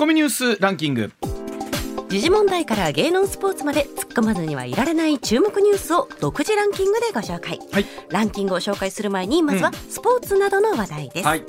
コミニュースランキング。時事問題から芸能スポーツまで突っ込まずにはいられない注目ニュースを独自ランキングでご紹介、はい。ランキングを紹介する前にまずはスポーツなどの話題です、はい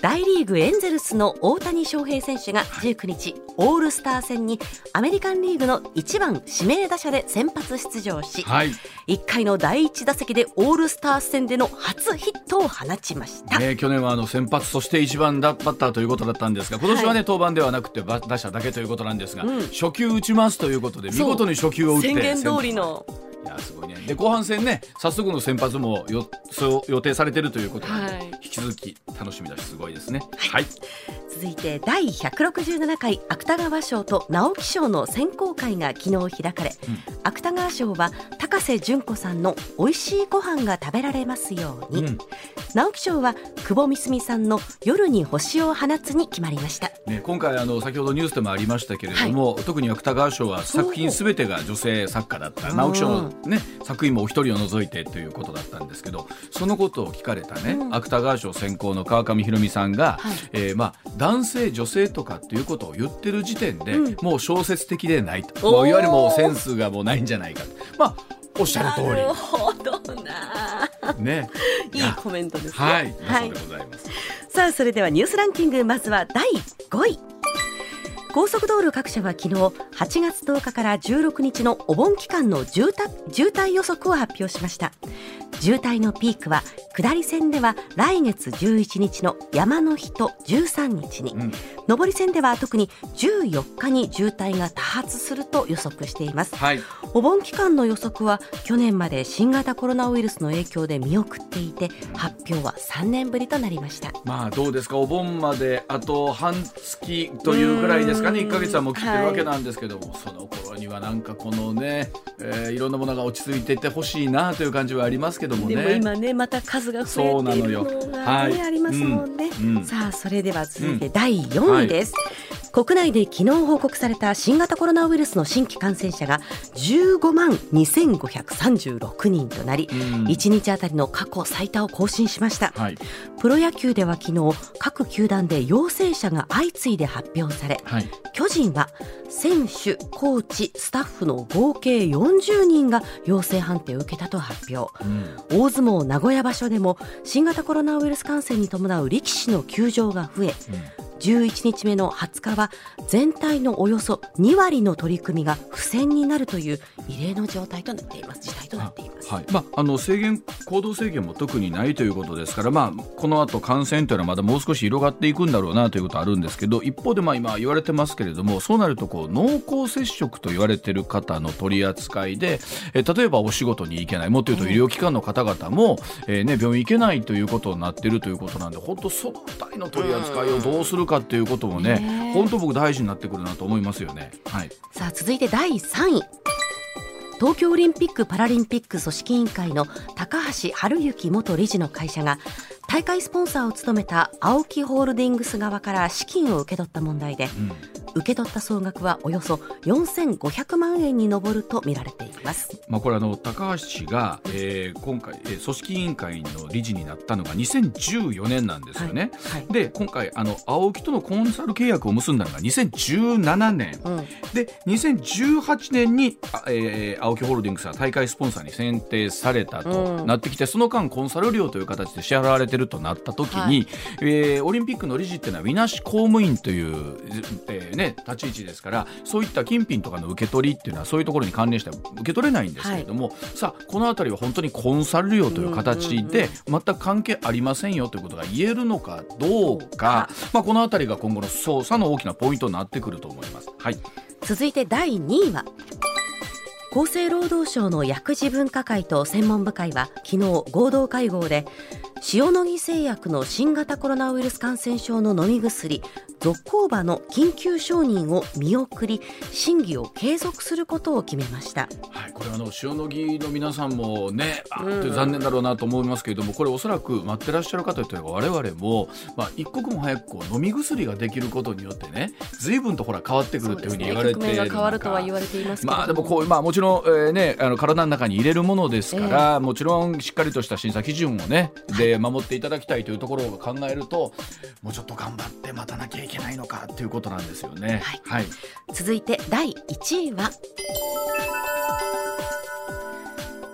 大リーグエンゼルスの大谷翔平選手が19日、オールスター戦にアメリカンリーグの1番指名打者で先発出場し、はい、1回の第1打席でオールスター戦での初ヒットを放ちました。ね、去年はあの先発そして一番バッターということだったんですが今年はね、はい登板ではなくてば打者だけということなんですが、うん。初球打ちますということで見事に初球を打って宣言通りの。いやすごいね。で後半戦ね早速の先発もよそう予定されてるということで、はい。引き続き楽しみだしすごいですね。はい、続いて第167回芥川賞と直木賞の選考会が昨日開かれ、芥川賞は高瀬淳子さんの美味しいご飯が食べられますように、うん。直木賞は久保みすみさんの夜に星を放つに決まりました。ね、今回あの先ほどニュースでもありましたけれども、特に芥川賞は作品すべてが女性作家だった。うん直木賞の、ね、作品もお一人を除いてということだったんですけどそのことを聞かれたね、うん。芥川賞選考の川上弘美さんが、はい。えーまあ、男性女性とかっていうことを言ってる時点で、うん。もう小説的でないと。もういわゆるもうセンスがもうないんじゃないかと。まあおっしゃるなる通ほどな。りね。いいやコメントですねはい、だはい。そうでございます。さあそれではニュースランキングまずは第5位高速道路各社は昨日8月10日から16日のお盆期間の渋滞予測を発表しました。渋滞のピークは下り線では来月11日の山の日と13日に、うん。上り線では特に14日に渋滞が多発すると予測しています。はい、お盆期間の予測は去年まで新型コロナウイルスの影響で見送っていて発表は3年ぶりとなりました。まあどうですか？お盆まであと半月というぐらいですか？ねうん1か月はもう切ってるわけなんですけども、その頃にはなんかこのね、えーいろんなものが落ち着いていってほしいなという感じはありますけどもね。でも今ねまた数が増えているのが、ねはい。ありますもんね、うん。うんさあそれでは続いて第4位です、国内で昨日報告された新型コロナウイルスの新規感染者が15万2536人となり、うん。1日あたりの過去最多を更新しました、はい。プロ野球では昨日各球団で陽性者が相次いで発表されはい。巨人は選手、コーチ、スタッフの合計40人が陽性判定を受けたと発表。うん。大相撲名古屋場所でも新型コロナウイルス感染に伴う力士の休場が増え11日目の20日は全体のおよそ2割の取り組みが不戦になるという異例の状態となっています。事態となっています、はいまあ、あの制限行動制限も特にないということですから、まあ、この後感染というのはまだもう少し広がっていくんだろうなということあるんですけど一方でまあ今言われてますけれどもそうなるとこう濃厚接触と言われている方の取り扱いで、え例えばお仕事に行けないもっと言うと医療機関の方々も、えーね、病院行けないということになっているということなんで本当そのあたりの取り扱いをどうするかということもねね本当僕大事になってくるなと思いますよね。はい。さあ続いて第3位。東京オリンピック・パラリンピック組織委員会の高橋治之元理事の会社が大会スポンサーを務めた AOKI ホールディングス側から資金を受け取った問題で、受け取った総額はおよそ4500万円に上るとみられています。まあ、これあの高橋氏が、えー今回、えー組織委員会の理事になったのが2014年なんですよね。はい。はい。で今回あの青木とのコンサル契約を結んだのが2017年、うん。で2018年に、あえー青木ホールディングスは大会スポンサーに選定されたとうん。なってきて、その間コンサル料という形で支払われてるとなった時に、はい。えーオリンピックの理事っていうのはみなし公務員という、えーね、立ち位置ですからそういった金品とかの受け取りっていうのはそういうところに関連しては受け取れないんですけれども、さあこの辺りは本当にコンサル料という形で全く関係ありませんよということが言えるのかどうか、まあ、この辺りが今後の捜査の大きなポイントになってくると思います。はい。続いて第2位は厚生労働省の薬事分科会と専門部会は昨日合同会合で塩野義製薬の新型コロナウイルス感染症の飲み薬ゾコーバの緊急承認を見送り審議を継続することを決めました。はい、これあの塩野義の皆さんもねあーって残念だろうなと思いますけれどもこれおそらく待ってらっしゃる方というのは我々も、まあ、一刻も早くこう飲み薬ができることによってね随分とほら変わってくるっていうふうに言われて局面が変わるとは言わわれていますまあでもこう、まあ、もちろん、えーね、あの体の中に入れるものですから、もちろんしっかりとした審査基準をねで守っていただきたいというところを考えるともうちょっと頑張って待たなきゃいいけないのかということなんですよね。はい。はい、続いて第1位は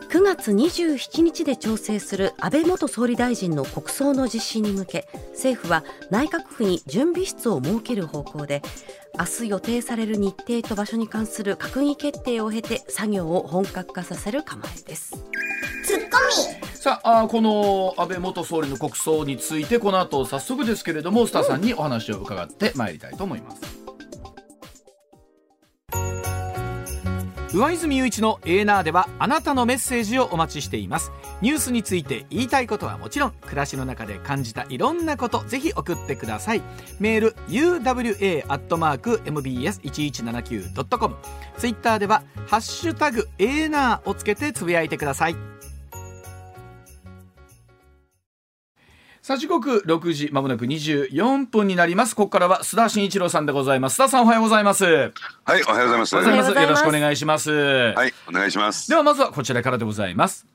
9月27日で調整する安倍元総理大臣の国葬の実施に向け政府は内閣府に準備室を設ける方向で明日予定される日程と場所に関する閣議決定を経て作業を本格化させる構えです。ツッコミさあこの安倍元総理の国葬についてこの後早速ですけれどもスターさんにお話を伺ってまいりたいと思います。上泉雄一のエーナーではあなたのメッセージをお待ちしています。ニュースについて言いたいことはもちろん暮らしの中で感じたいろんなことぜひ送ってください。メール uwa.mbs1179.com ツイッターでは「ハッシュタグエーナー」をつけてつぶやいてください。さあ時刻6時まもなく24分になります。ここからは須田慎一郎さんでございます。須田さんおはようございます。おはい、おはようございます。うございます。おはようございます。よろしくお願いします、はい、お願いします。ではまずはこちらからでございます。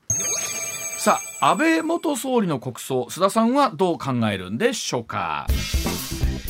さあ安倍元総理の国葬須田さんはどう考えるんでしょうか？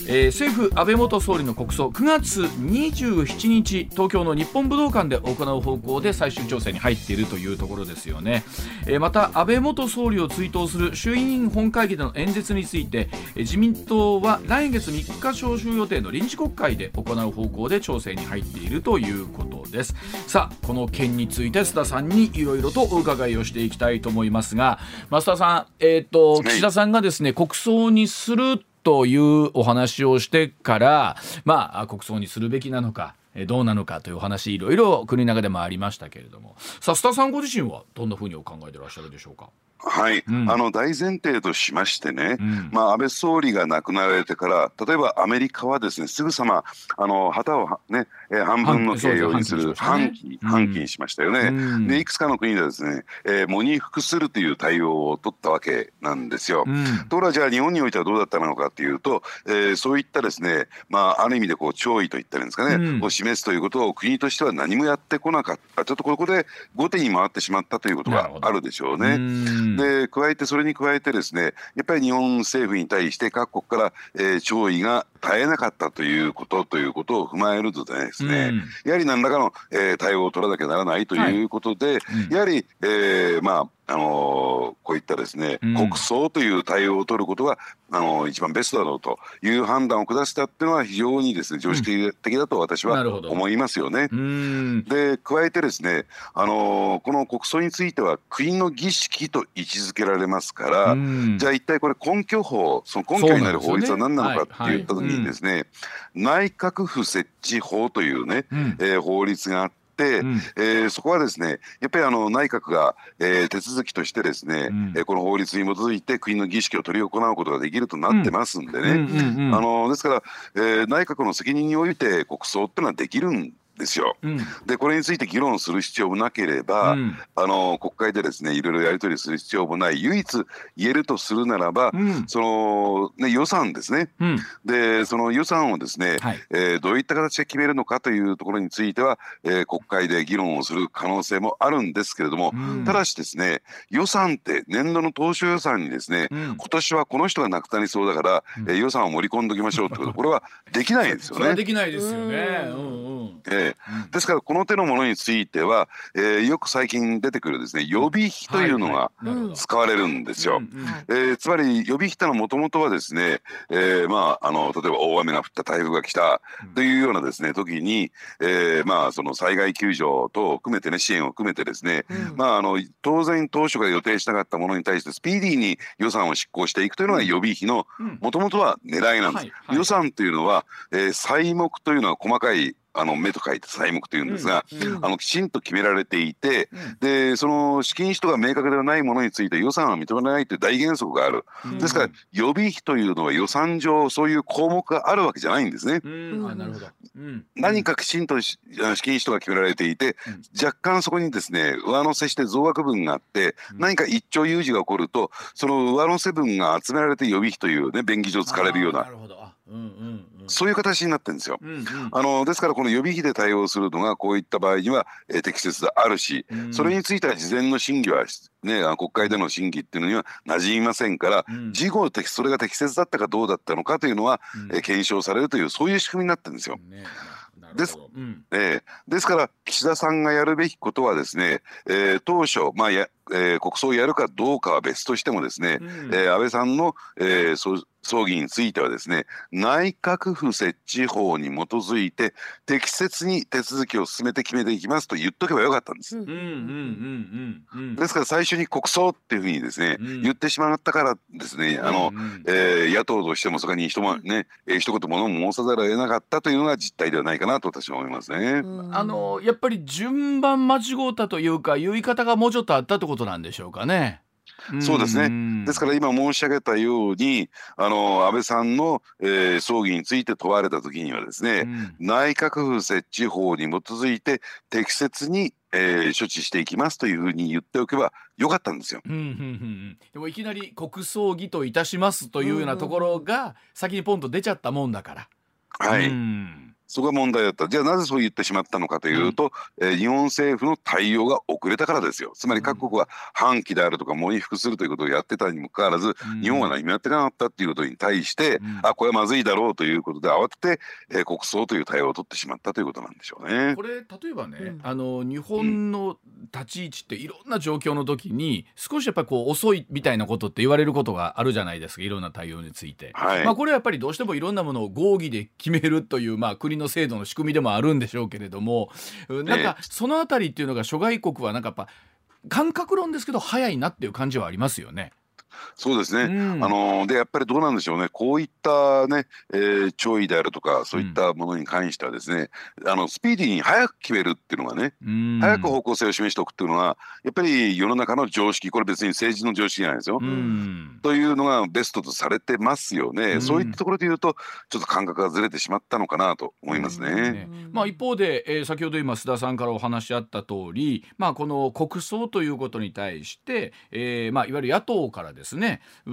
えー政府安倍元総理の国葬9月27日東京の日本武道館で行う方向で最終調整に入っているというところですよね、えーまた安倍元総理を追悼する衆院本会議での演説について、えー自民党は来月3日召集予定の臨時国会で行う方向で調整に入っているということです。さあこの件について須田さんにいろいろとお伺いをしていきたいと思いますが増田さん、えーとい。岸田さんがですね国葬にするというお話をしてから、まあ、国葬にするべきなのか、どうなのかというお話、いろいろ国の中でもありましたけれども、さあ、須田さんご自身はどんなふうにお考えでいらっしゃるでしょうか？はい、うん。あの大前提としましてね、うん。まあ安倍総理が亡くなられてから、例えばアメリカはですね、すぐさまあの旗をはね、えー半分の形状にする半半旗旗にしましたね。半旗にしましたよね。うん。でいくつかの国ではですね、えー、喪に服するという対応を取ったわけなんですよ。うん。ところがじゃあ日本においてはどうだったのかというと、えーそういったですね、まあ、ある意味でこう弔意といったらいいんですかね、うん。を示すということを国としては何もやってこなかった。ちょっとここで後手に回ってしまったということがあるでしょうね。で加えてそれに加えてですねやっぱり日本政府に対して各国から、えー弔意が絶えなかったということということを踏まえるとですね、やはり何らかの、えー対応を取らなきゃならないとい。うことで、うん。やはり、えーまああのーこういったですね、うん。国葬という対応を取ることが、あのー一番ベストだろうという判断を下したっていうのは非常にですね常識的だと私は思いますよね。うん。で加えてですね、あのーこの国葬については国の儀式と位置づけられますから、うん。じゃあ一体これ根拠法その根拠になる法律は何なのかって言った時にですね、内閣府設置法というね、うん。えー法律があって、うん。えーそこはですねやっぱりあの内閣が、えー手続きとしてですね、うん。えーこの法律に基づいて国の儀式を執り行うことができるとなってますんでね、うんうんうん。あのですから、えー内閣の責任において国葬ってのはできるんですよ。うん。でこれについて議論する必要もなければ、うん。あの国会でですねいろいろやり取りする必要もない唯一言えるとするならば、うん。その、ね、予算ですね。うん。でその予算をですね、はい。えーどういった形で決めるのかというところについては、えー国会で議論をする可能性もあるんですけれども、うん。ただしですね予算って年度の当初予算にですね、うん。今年はこの人が亡くなりそうだから、えー予算を盛り込んでおきましょうってことこれはできないですよね。それはできないですよね。うん。うんえーですからこの手のものについては、えーよく最近出てくるですね予備費というのが使われるんですよ。えーつまり予備費というのはもともとはですね、えーまあ、あの例えば大雨が降った台風が来たというようなですね時に、えーまあ、その災害救助等を含めてね支援を含めてですね、うん。まあ、あの当然当初から予定しなかったものに対してスピーディーに予算を執行していくというのが予備費のうん。もともとは狙いなんです。予算というのは、えー細目というのは細かいあの目と書いて細目というんですが、うんうん。あのきちんと決められていて、うん。でその資金使途が明確ではないものについて予算は認めないという大原則がある、うん。ですから予備費というのは予算上そういう項目があるわけじゃないんですね。何かきちんとし資金使途が決められていて、若干そこにですね上乗せして増額分があって、うん。何か一兆有事が起こるとその上乗せ分が集められて予備費というね便宜上使われるようなあーるほど。あそういう形になってるんですよ。あのですからこの予備費で対応するのがこういった場合には、えー、適切であるし、それについては事前の審議はね、国会での審議っていうのには馴染みませんから、事後それが適切だったかどうだったのかというのは、えー、検証されるというそういう仕組みになってるんですよ。ねです,、うん。えー、ですから岸田さんがやるべきことはですね、えー、当初、まあやえー、国葬をやるかどうかは別としてもですね、うん、えー、安倍さんの、えー、葬儀についてはですね内閣府設置法に基づいて適切に手続きを進めて決めていきますと言っとけばよかったんです。ですから最初に国葬っていうふうにですね、うん、言ってしまったからですねあの、えー、野党としてもそこに一もね、えー、一言物も申さざるを得なかったというのが実態ではないかなと私は思いますね。あのやっぱり順番間違ったというか言い方がもうちょっとあったってことなんでしょうかね。そうですね。ですから今申し上げたように、あの安倍さんの、えー、葬儀について問われた時にはですね、うん、内閣府設置法に基づいて適切にえー、処置していきますというふうに言っておけばよかったんですよ。うんうんうん、でもいきなり国葬儀といたしますというようなところが先にポンと出ちゃったもんだから。はい。うんそこが問題だった。じゃあなぜそう言ってしまったのかというと、うん、えー、日本政府の対応が遅れたからですよ。つまり各国は反旗であるとか喪に服するということをやってたにもかかわらず、うん、日本は何もやってなかったっていうことに対して、うん、あこれはまずいだろうということで慌てて、えー、国葬という対応を取ってしまったということなんでしょうね。これ例えばね、あの日本の立ち位置っていろんな状況の時に少しやっぱりこう遅いみたいなことって言われることがあるじゃないですかいろんな対応について。はい、まあこれはやっぱりどうしてもいろんなものを合議で決めるというまあ国の制度の仕組みでもあるんでしょうけれどもなんかその辺りっていうのが諸外国はなんかやっぱ感覚論ですけど早いなっていう感じはありますよね。そうですね、うん、あのでやっぱりどうなんでしょうね。こういったね、えー、弔意であるとかそういったものに関してはですね、うん、あのスピーディーに早く決めるっていうのがね、うん、早く方向性を示しておくっていうのはやっぱり世の中の常識これ別に政治の常識じゃないですよ。というのがベストとされてますよね、そういったところで言うとちょっと感覚がずれてしまったのかなと思いますね。ね。まあ、一方で、えー、先ほど今須田さんからお話あった通り、まあ、この国葬ということに対して、えーまあ、いわゆる野党からですねですね。う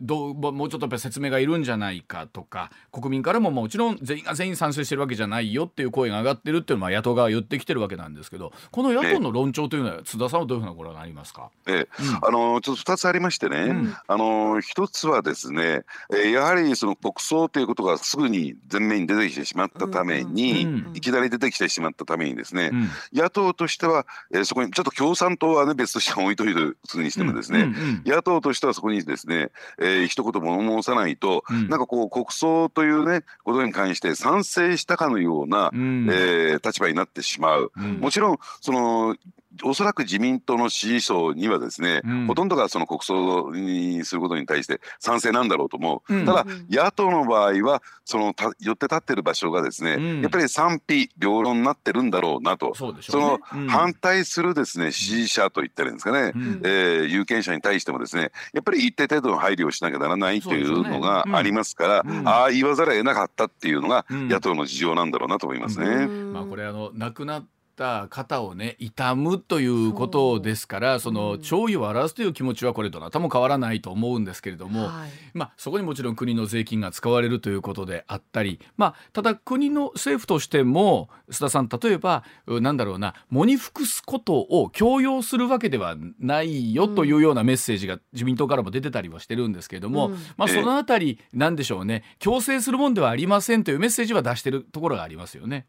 どうもうちょっとやっぱ説明がいるんじゃないかとか国民からももちろん全員が全員賛成してるわけじゃないよっていう声が上がってるっていうのは野党側言ってきてるわけなんですけどこの野党の論調というのは津田さんはどういうふうなご覧になりますか、ええ、うん、あのちょっと2つありましてね、うん、あの1つはですね、えやはりその国葬ということがすぐに前面に出てきてしまったために、うん、いきなり出てきてしまったためにですね、野党としては、えー、そこにちょっと共産党はね別として置いといるにしてもですね、野党としてはそこにですね、ええー、一言物申さないと、うん、なんかこう国葬というねことに関して賛成したかのような、うん、えー、立場になってしまう。うん、もちろんそのおそらく自民党の支持層にはですね、うん、ほとんどがその国葬にすることに対して賛成なんだろうと思う、うん、ただ野党の場合はそのたよって立ってる場所がですね、うん、やっぱり賛否両論になってるんだろうなと。そ、ね,、の反対するですね支持者といったらいいんですかね、うん、えー、有権者に対してもですねやっぱり一定程度の配慮をしなきゃならないというのがありますから、ね、ああ言わざるを得なかったっていうのが野党の事情なんだろうなと思いますね。まあこれあの亡くなった方をね悼むということですからその弔意を表すという気持ちはこれどなたも変わらないと思うんですけれども、はい、まあ、そこにもちろん国の税金が使われるということであったり、まあ、ただ国の政府としても須田さん例えばなんだろうな喪に服すことを強要するわけではないよというようなメッセージが自民党からも出てたりはしてるんですけれども、うん、まあ、そのあたりなんでしょうね。強制するもんではありませんというメッセージは出してるところがありますよね。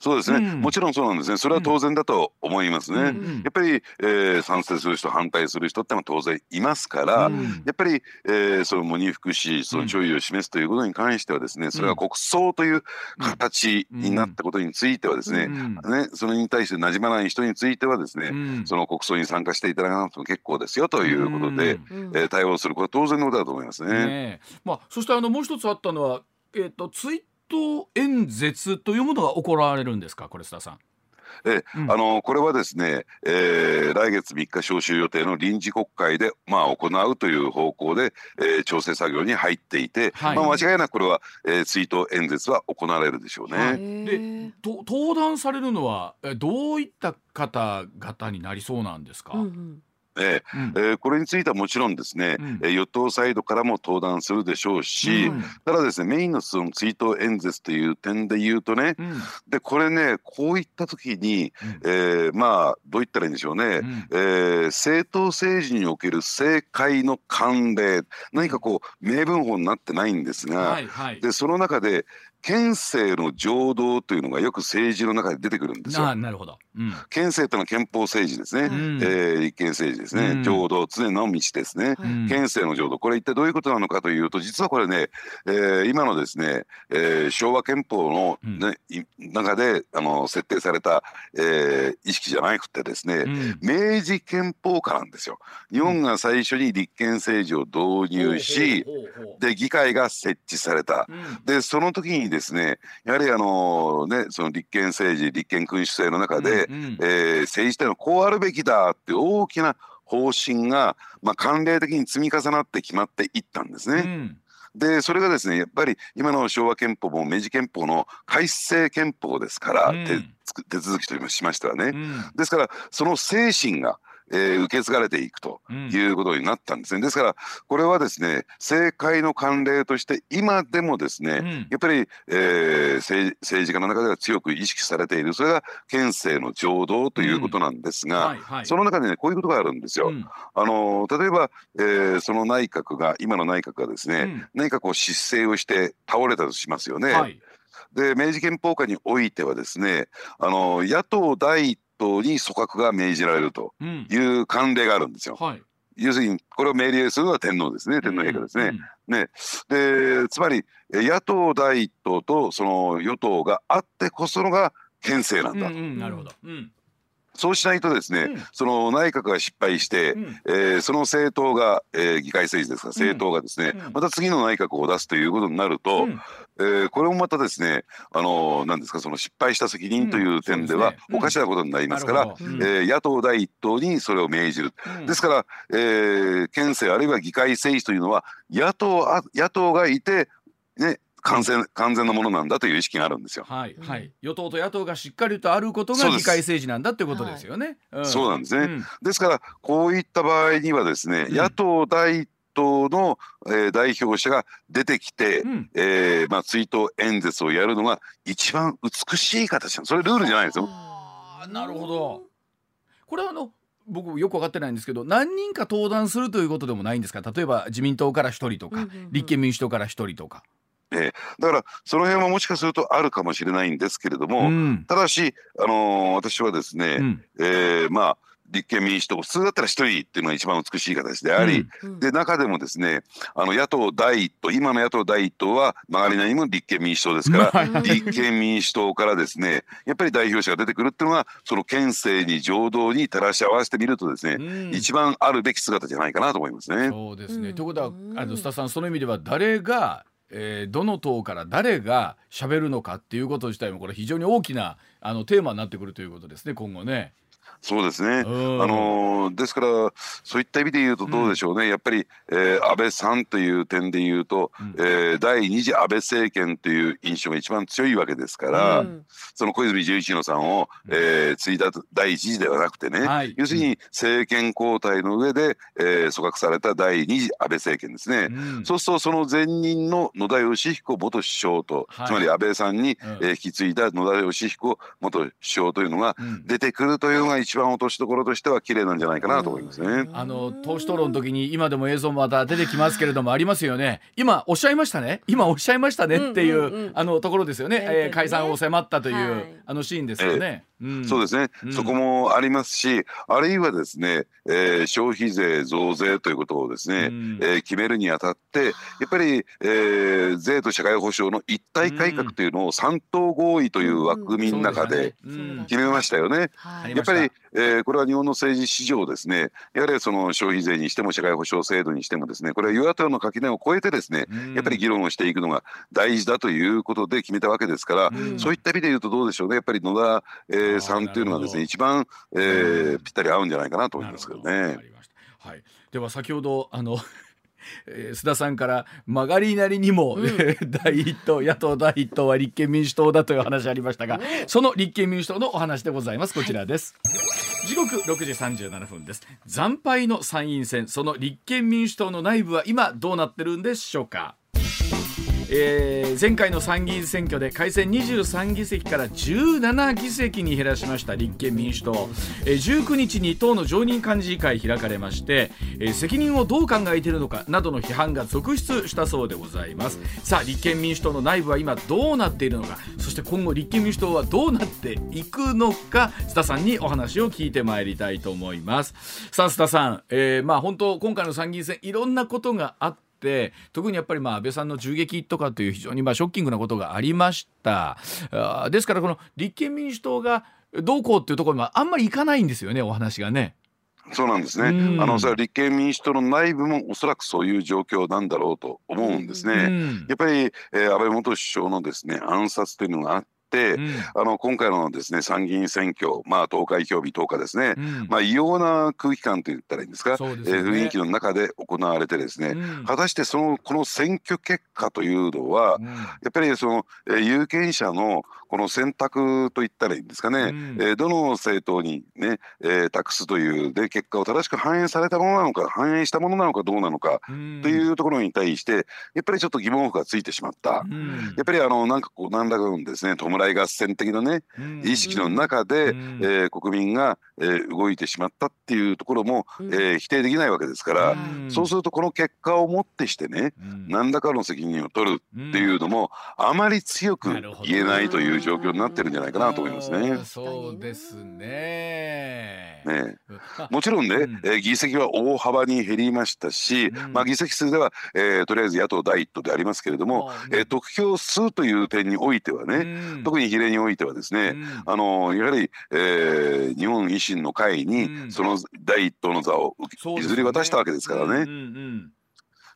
そうですね、うん、もちろんそうなんですね。それは当然だと思いますね、うん、やっぱり、えー、賛成する人反対する人ってのは当然いますから、うん、やっぱり、えー、その喪に服しその弔意を示すということに関してはですねそれが国葬という形になったことについてはですね,、ねそれに対して馴染まない人についてはですね、その国葬に参加していただかなくても結構ですよということで、えー、対応するこれは当然のことだと思いますね。ねまあ、そしてあのもう一つあったのは、えーと、ツイット演説というものが行われるんですか、これ須田さん。え、うん、あのこれはですね、えー、来月3日召集予定の臨時国会で、まあ、行うという方向で、えー、調整作業に入っていて、はい、まあ、間違いなくこれは、えー、追悼演説は行われるでしょうね。でと登壇されるのはどういった方々になりそうなんですか、うんうんええー、これについてはもちろんですね、うん、与党サイドからも登壇するでしょうし、うん、ただですねメインのその追悼演説という点で言うとね、うん、でこれねこういった時に、うん、えー、まあどう言ったらいいんでしょうね、うん、えー、政党政治における政界の慣例何かこう明文法になってないんですが、はいはい、でその中で県政の情動というのがよく政治の中で出てくるんですよ。なるほど、うん、県政というのは憲法政治ですね、うん、えー、立憲政治ですね、うん、常の道ですね、うん、県政の情動これ一体どういうことなのかというと実はこれね、えー、今のですね、えー、昭和憲法のね、中であの設定された、えー、意識じゃなくてですね、明治憲法下なんですよ。日本が最初に立憲政治を導入し、で議会が設置された。でその時にですねやはりあのねその立憲政治立憲君主制の中で、うんうん、えー、政治というのはこうあるべきだって大きな方針が、まあ、慣例的に積み重なって決まっていったんですね。うん。でそれがですねやっぱり今の昭和憲法も明治憲法の改正憲法ですから、うん、手続きとしましてはね、うん、ですからその精神がえー、受け継がれていくということになったんですね。ですからこれはですね政界の慣例として今でもですね、うん、やっぱり、えー、政政治家の中では強く意識されている。それが県政の情動ということなんですが、うん。はいはい、その中でねこういうことがあるんですよ。うん、あの例えば、えー、その内閣が今の内閣がですね、何かこう失勢をして倒れたとしますよね。はい。で明治憲法下においてはですねあの野党第一党に組閣が命じられるという慣例があるんですよ。はい、要するにこれを命令するのは天皇ですね。天皇陛下ですね。うん、ね。でつまり野党第一党とその与党があってこそのが憲政なんだと。うんうん、なるほど、うんそうしないとですね、うん、その内閣が失敗して、うん、えー、その政党が、えー、議会政治ですが政党がですね、うん、また次の内閣を出すということになると、うん、えー、これもまたですねあの何ですかその失敗した責任という点ではおかしなことになりますから、うん、えー、野党第一党にそれを命じる、ですから、えー、県政あるいは議会政治というのは野党野党がいてね完全完全なものなんだという意識があるんですよ。はい、はい、与党と野党がしっかりとあることが議会政治なんだということですよね。はい。うん、そうなんですね、うん、ですからこういった場合にはですね、うん、野党第一党の、えー、代表者が出てきて、うん、えー、まあ、追悼演説をやるのが一番美しい形なんそれルールじゃないですよ。なるほど。これはあの僕よく分かってないんですけど何人か登壇するということでもないんですか？例えば自民党から1人とか、うんうんうん、立憲民主党から1人とか。えー、だからその辺はもしかするとあるかもしれないんですけれども、うん、ただし、あのー、私はですね、うん、えー、まあ立憲民主党普通だったら一人っていうのが一番美しい形であり、うん、で中でもですねあの野党第一党今の野党第一党は曲がりなりも立憲民主党ですから、立憲民主党からですねやっぱり代表者が出てくるっていうのがその県政に情動に照らし合わせてみるとですね、うん、一番あるべき姿じゃないかなと思いますね。そうですね、ということはあの須田さんその意味では誰がえー、どの党から誰がしゃべるのかっていうこと自体もこれ非常に大きなあのテーマになってくるということですね今後ね。そうですね、あのー、ですからそういった意味で言うとどうでしょうね、うん、やっぱり、えー、安倍さんという点で言うと、うん、えー、第二次安倍政権という印象が一番強いわけですから、うん、その小泉純一郎さんを、えー、継いだ第一次ではなくてね、はい、要するに政権交代の上で、えー、組閣された第二次安倍政権ですね、そうするとその前任の野田佳彦元首相と、はい、つまり安倍さんに、えー、引き継いだ野田佳彦元首相というのが出てくるというのが一番落としどころとしては綺麗なんじゃないかなと思いますね。あの党首討論の時に今でも映像また出てきますけれどもありますよね。今おっしゃいましたね。今おっしゃいましたねっていう、あのところですよね。えー、解散を迫ったという、はい、あのシーンですよね。そうですね、うん、そこもありますしあるいはですね、えー、消費税増税ということをですね、うん、えー、決めるにあたってやっぱり、えー、税と社会保障の一体改革というのを三党合意という枠組みの中で決めましたよね。やっぱりえー、これは日本の政治史上ですねやはりその消費税にしても社会保障制度にしてもですねこれは与野党の垣根を越えてですねやっぱり議論をしていくのが大事だということで決めたわけですから、そういった意味で言うとどうでしょうね。やっぱり野田、えー、さんというのがですね一番、えー、ぴったり合うんじゃないかなと思いますけどね。はい、では先ほどあのえー、須田さんから曲がりなりにも、うん、第一党野党第一党は立憲民主党だという話ありましたが、その立憲民主党のお話でございます。こちらです。はい。時刻6時37分です。惨敗の参院選その立憲民主党の内部は今どうなってるんでしょうか？えー、前回の参議院選挙で改選23議席から17議席に減らしました立憲民主党、えー、19日に党の常任幹事会開かれまして、えー、責任をどう考えているのかなどの批判が続出したそうでございます。さあ立憲民主党の内部は今どうなっているのか。そして今後立憲民主党はどうなっていくのか。須田さんにお話を聞いてまいりたいと思います。さあ須田さん、えー、まあ本当今回の参議院選いろんなことがあってって特にやっぱりまあ安倍さんの銃撃とかという非常にまあショッキングなことがありましたあですからこの立憲民主党がどうこうっていうところにはあんまりいかないんですよねお話がね。そうなんですね。あのそれは立憲民主党の内部もおそらくそういう状況なんだろうと思うんですね。やっぱり、えー、安倍元首相のですね暗殺というのがあって。、うん、あの今回のですね参議院選挙、まあ、投開票日10日ですね、うん、まあ、異様な空気感と言ったらいいんですか、ね、えー、雰囲気の中で行われてですね、うん、果たしてそのこの選挙結果というのは、やっぱりその、えー、有権者のこの選択と言ったらいいんですかね、うん、えー、どの政党にね、えー、託すというで結果を正しく反映されたものなのか反映したものなのかどうなのかというところに対してやっぱりちょっと疑問符がついてしまった、やっぱりあのなんかこう何らかのですね弔い合戦的なね、意識の中で、えー、国民が、えー、動いてしまったっていうところも、えー、否定できないわけですから、そうするとこの結果をもってしてね、何らかの責任を取るっていうのもあまり強く言えないという状況になってるんじゃないかなと思いますね。そうですね。ね、もちろんね、うん、えー、議席は大幅に減りましたし、うん、まあ議席数では、えー、とりあえず野党第一党でありますけれども、うん、えー、得票数という点においてはね、うん、特に比例においてはですね、あのやはり、えー、日本維新の会にその第一党の座を譲り渡したわけですからね。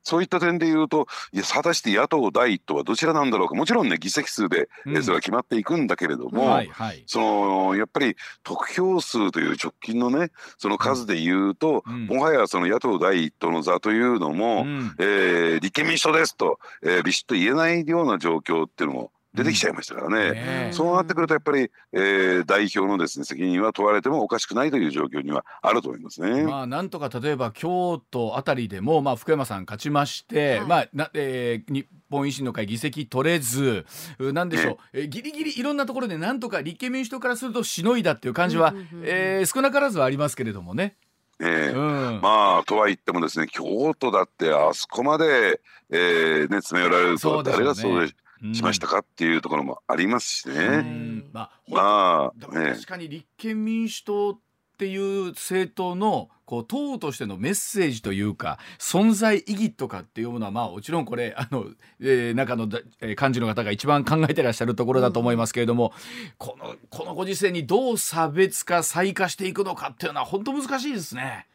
そういった点で言うといや果たして野党第一党はどちらなんだろうか。もちろんね議席数で、うん、それは決まっていくんだけれども、はいはい、そのやっぱり得票数という直近のねその数で言うと、うん、もはやその野党第一党の座というのも、うん、えー、立憲民主党ですと、えー、ビシッと言えないような状況っていうのも出てきちゃいましたからね、うん、そうなってくるとやっぱり、えー、代表のですね責任は問われてもおかしくないという状況にはあると思いますね。まあなんとか例えば京都あたりでもまあ福山さん勝ちまして、はい、まあな、えー、日本維新の会議席取れずなんでしょう、えー、ギリギリいろんなところでなんとか立憲民主党からするとしのいだっていう感じは、えー、少なからずはありますけれどもね。えー、うん、まあとは言ってもですね京都だってあそこまで、えーね、詰め寄られると誰がそうでしましたかっていうところもありますしね。まあ、まあ、ね、確かに立憲民主党っていう政党のこう党としてのメッセージというか存在意義とかっていうものはまあもちろんこれあの、えー、中の、えー、幹事の方が一番考えてらっしゃるところだと思いますけれども、このこのご時世にどう差別化再化していくのかっていうのは本当難しいですね。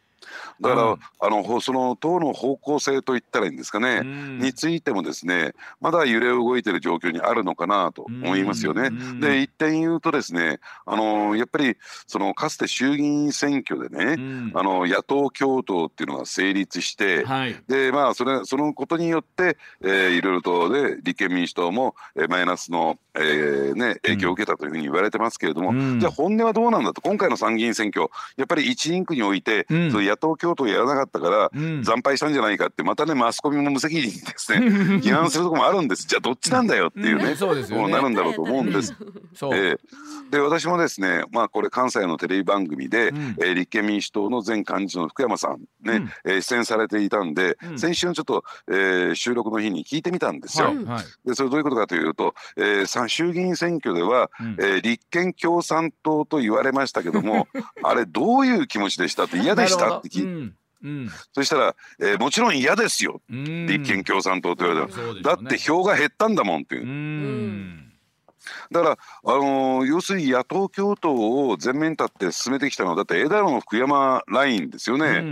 だから、うん、あのその党の方向性といったらいいんですかね、うん、についてもですねまだ揺れ動いてる状況にあるのかなと思いますよね。うん、で一点言うとですねあのやっぱりそのかつて衆議院選挙でね、あの野党共闘っていうのが成立して、はい、でまあそれそのことによって、えー、いろいろとで立憲民主党も、えー、マイナスの、えーね、影響を受けたというふうに言われてますけれども、じゃあ本音はどうなんだと。今回の参議院選挙やっぱり一人区において、その野党共闘やらなかったから、惨敗したんじゃないかってまたねマスコミも無責任ですね。批判するとこもあるんです。じゃあどっちなんだよっていうね、そうですなるんだろうと思うんです。で私もですねまあこれ関西のテレビ番組で、うん、えー、立憲民主党の前幹事の福山さんね、うん、えー、出演されていたんで、うん、先週のちょっと、えー、収録の日に聞いてみたんですよ。でそれどういうことかというと、えー、衆議院選挙では、うん、えー、立憲共産党と言われましたけども あれどういう気持ちでしたって嫌でしたって聞いて。うん、そしたら、えー、もちろん嫌ですよ、立憲共産党と言われたら、ね、だって票が減ったんだもんっていう。だから、あのー、要するに野党共闘を前面立って進めてきたのはだって枝野の福山ラインですよね。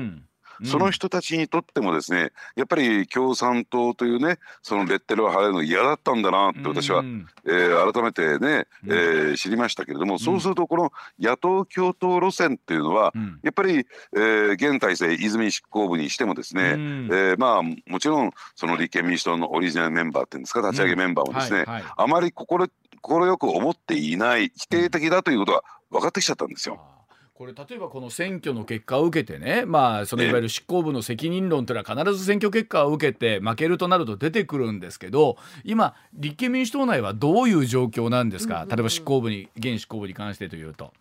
その人たちにとってもですねやっぱり共産党というねそのレッテルを貼れるの嫌だったんだなって私は、うん、えー、改めてね、えー、知りましたけれども、そうするとこの野党共闘路線っていうのは、やっぱり、えー、現体制泉執行部にしてもですね、えー、まあもちろんその立憲民主党のオリジナルメンバーっていうんですか立ち上げメンバーもですね、あまり心快く思っていない否定的だということが分かってきちゃったんですよ。これ例えばこの選挙の結果を受けてね、まあ、そのいわゆる執行部の責任論というのは必ず選挙結果を受けて負けるとなると出てくるんですけど今立憲民主党内はどういう状況なんですか、例えば執行部に現執行部に関してというと。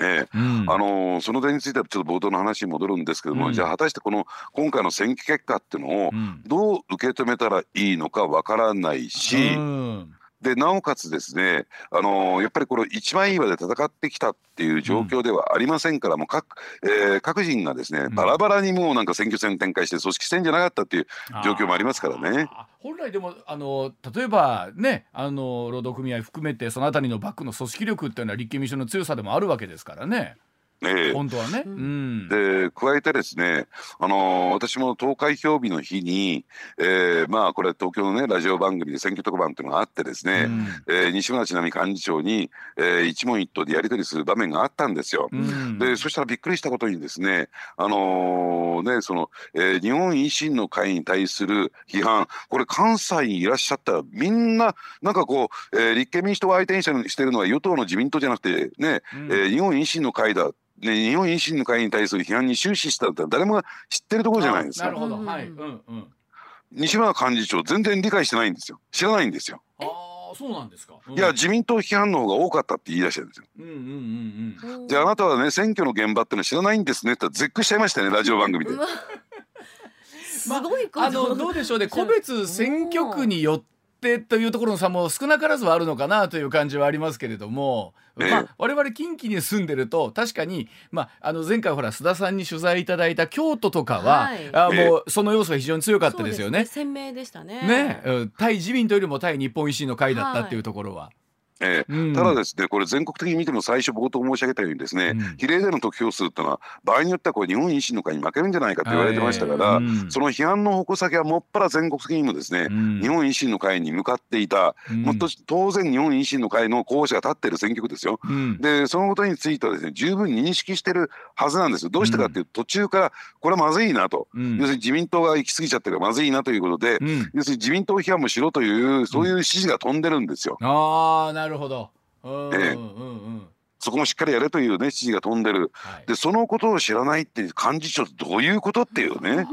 ええ、うん、あのその点についてはちょっと冒頭の話に戻るんですけども、うん、じゃあ果たしてこの今回の選挙結果っていうのをどう受け止めたらいいのかわからないし、うん、でなおかつですね、あのー、やっぱりこの一枚岩で戦ってきたっていう状況ではありませんから、うん、もう各,、えー、各人がですね、バラバラにもうなんか選挙戦展開して組織戦じゃなかったっていう状況もありますからね。本来でもあの例えばねあの労働組合含めてそのあたりのバックの組織力っていうのは立憲民主の強さでもあるわけですからね。え本当はね、うん、で加えてですね、あのー、私も投開票日の日に、えー、まあこれ東京のねラジオ番組で選挙特番っていうのがあってですね、うん、えー、西村智奈美幹事長に、えー、一問一答でやり取りする場面があったんですよ。うん、でそしたらびっくりしたことにですね、あのー、ねその、えー、日本維新の会に対する批判これ関西にいらっしゃったらみんななんかこう、えー、立憲民主党を相手にしてるのは与党の自民党じゃなくてね、うん、えー、日本維新の会だで日本維新の会に対する批判に終始したって誰もが知ってるところじゃないですか。なるほど、はい、うんうん。西村幹事長全然理解してないんですよ。知らないんですよ。ああ、そうなんですか。うん、いや自民党批判の方が多かったって言い出してるんですよ。うんうんうんうん。じゃああなたはね選挙の現場ってのは知らないんですねって絶句しちゃいましたねラジオ番組で。すごいまあ、あのどうでしょうね個別選挙区によってってというところの差も少なからずはあるのかなという感じはありますけれども、まあ、我々近畿に住んでると確かに、まあ、あの前回ほら須田さんに取材いただいた京都とかは、はい、あもうその要素が非常に強かったですよね。ね。鮮明でしたね。ね、対自民党よりも対日本維新の会だったっていうところは。はいえー、ただですねこれ全国的に見ても最初冒頭申し上げたようにですね、うん、比例での得票数っていうのは場合によってはこれ日本維新の会に負けるんじゃないかと言われてましたから、うん、その批判の矛先はもっぱら全国的にもですね、うん、日本維新の会に向かっていた、もっと当然日本維新の会の候補者が立っている選挙区ですよ。でそのことについてはですね十分認識してるはずなんですよ。どうしてかっていうと途中からこれはまずいなと、要するに自民党が行き過ぎちゃってるからまずいなということで、要するに自民党批判もしろというそういう指示が飛ん。でるんですよ。ああなるほど。え そこもしっかりやれというね指示が飛んでる、はい、でそのことを知らないって幹事長ってどういうことっていうね。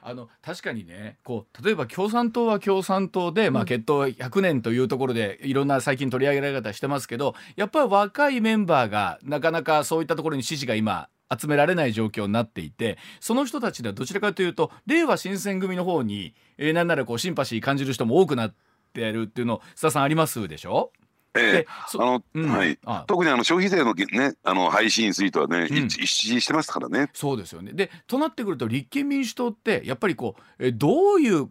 あの確かにねこう例えば共産党は共産党で、まあ、決闘100年というところでいろんな最近取り上げられ方してますけどやっぱり若いメンバーがなかなかそういったところに支持が今集められない状況になっていてその人たちではどちらかというと令和新選組の方に、えー、なんならこうシンパシー感じる人も多くなって。ってるっていうの須田さんありますでしょ？ええ。あの、うん、はい、あ特にあの消費税のねあの廃止についてはね、うん、一致してますからね。そうですよね。でとなってくると立憲民主党ってやっぱりこうえどういう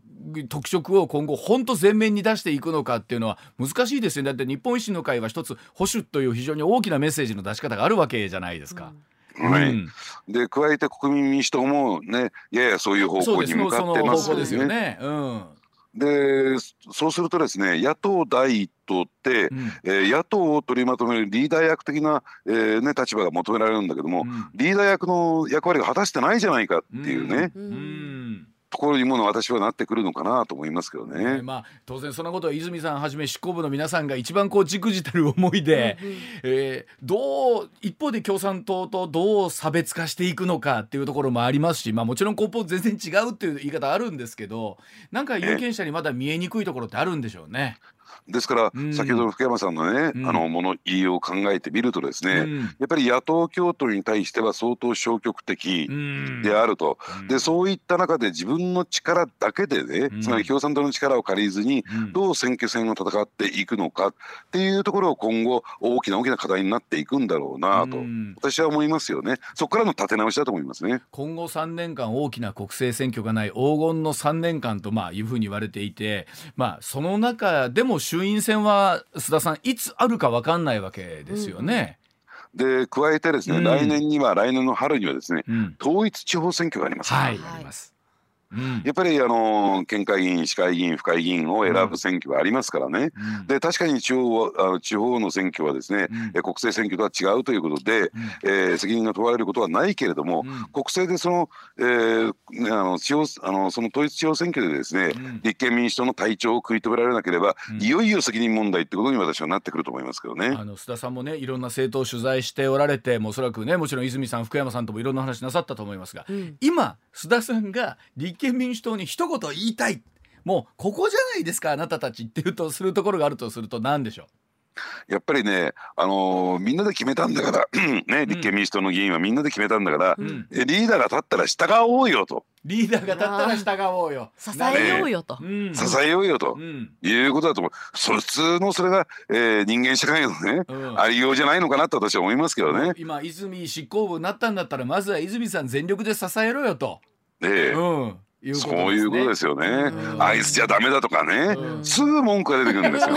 特色を今後本当前面に出していくのかっていうのは難しいですよね。だって日本維新の会は一つ保守という非常に大きなメッセージの出し方があるわけじゃないですか。うんはい、うん、で加えて国民民主党もねややそういう方向に向かってますよね。うん、でそうするとですね野党第一党って、うん、えー、野党を取りまとめるリーダー役的な、えーね、立場が求められるんだけども、うん、リーダー役の役割を果たしてないじゃないかっていうね。うんところにもの私はなってくるのかなと思いますけどね。ねまあ当然そのことは泉さんはじめ執行部の皆さんが一番こうじくじたる思いで、うんうん、えー、どう一方で共産党とどう差別化していくのかっていうところもありますし、まあもちろん根本全然違うっていう言い方あるんですけど、なんか有権者にまだ見えにくいところってあるんでしょうね。ですから、うん、先ほどの福山さんのね、うん、あの物言いを考えてみるとですね、うん、やっぱり野党共闘に対しては相当消極的であると、でそういった中で自分の力だけでね、つまり共産党の力を借りずにどう選挙戦を戦っていくのかっていうところを今後大きな大きな課題になっていくんだろうなと、私は思いますよね。そこからの立て直しだと思いますね。今後3年間大きな国政選挙がない黄金の3年間とまあいうふうに言われていて、まあ、その中でも衆院選は須田さんいつあるか分かんないわけですよね。で加えてですね、うん、来年には来年の春にはですね、うん、統一地方選挙があります。はい、あります。うん、やっぱりあの県会議員市会議員府会議員を選ぶ選挙がありますからね、うん、で確かに地方あ地方の選挙はですね、うん、国政選挙とは違うということで、うん、えー、責任が問われることはないけれども、国政でその,、えー、あの地方あのその統一地方選挙でですね、立憲民主党の体調を食い止められなければ、いよいよ責任問題ってことに私はなってくると思いますけどね。あの須田さんもねいろんな政党を取材しておられてもおそらくねもちろん泉さん福山さんともいろんな話なさったと思いますが、今須田さんが立憲民主党に一言言いたいもうここじゃないですかあなたたちっていうとするところがあるとすると何でしょう？やっぱりね、あのー、みんなで決めたんだからね、立憲民主党の議員はみんなで決めたんだから、うん、リーダーが立ったら従おうよと。リーダーが立ったら従おうよ。支えようよと。ね、支えようよと、うん、いうことだと思う。そ普通のそれが、えー、人間社会のね、うん、ありようじゃないのかなと私は思いますけどね。今泉執行部になったんだったらまずは泉さん全力で支えろよと。ええうんうそういうことですよね。あいつじゃダメだとかね、すぐ文句が出てくるんですよ。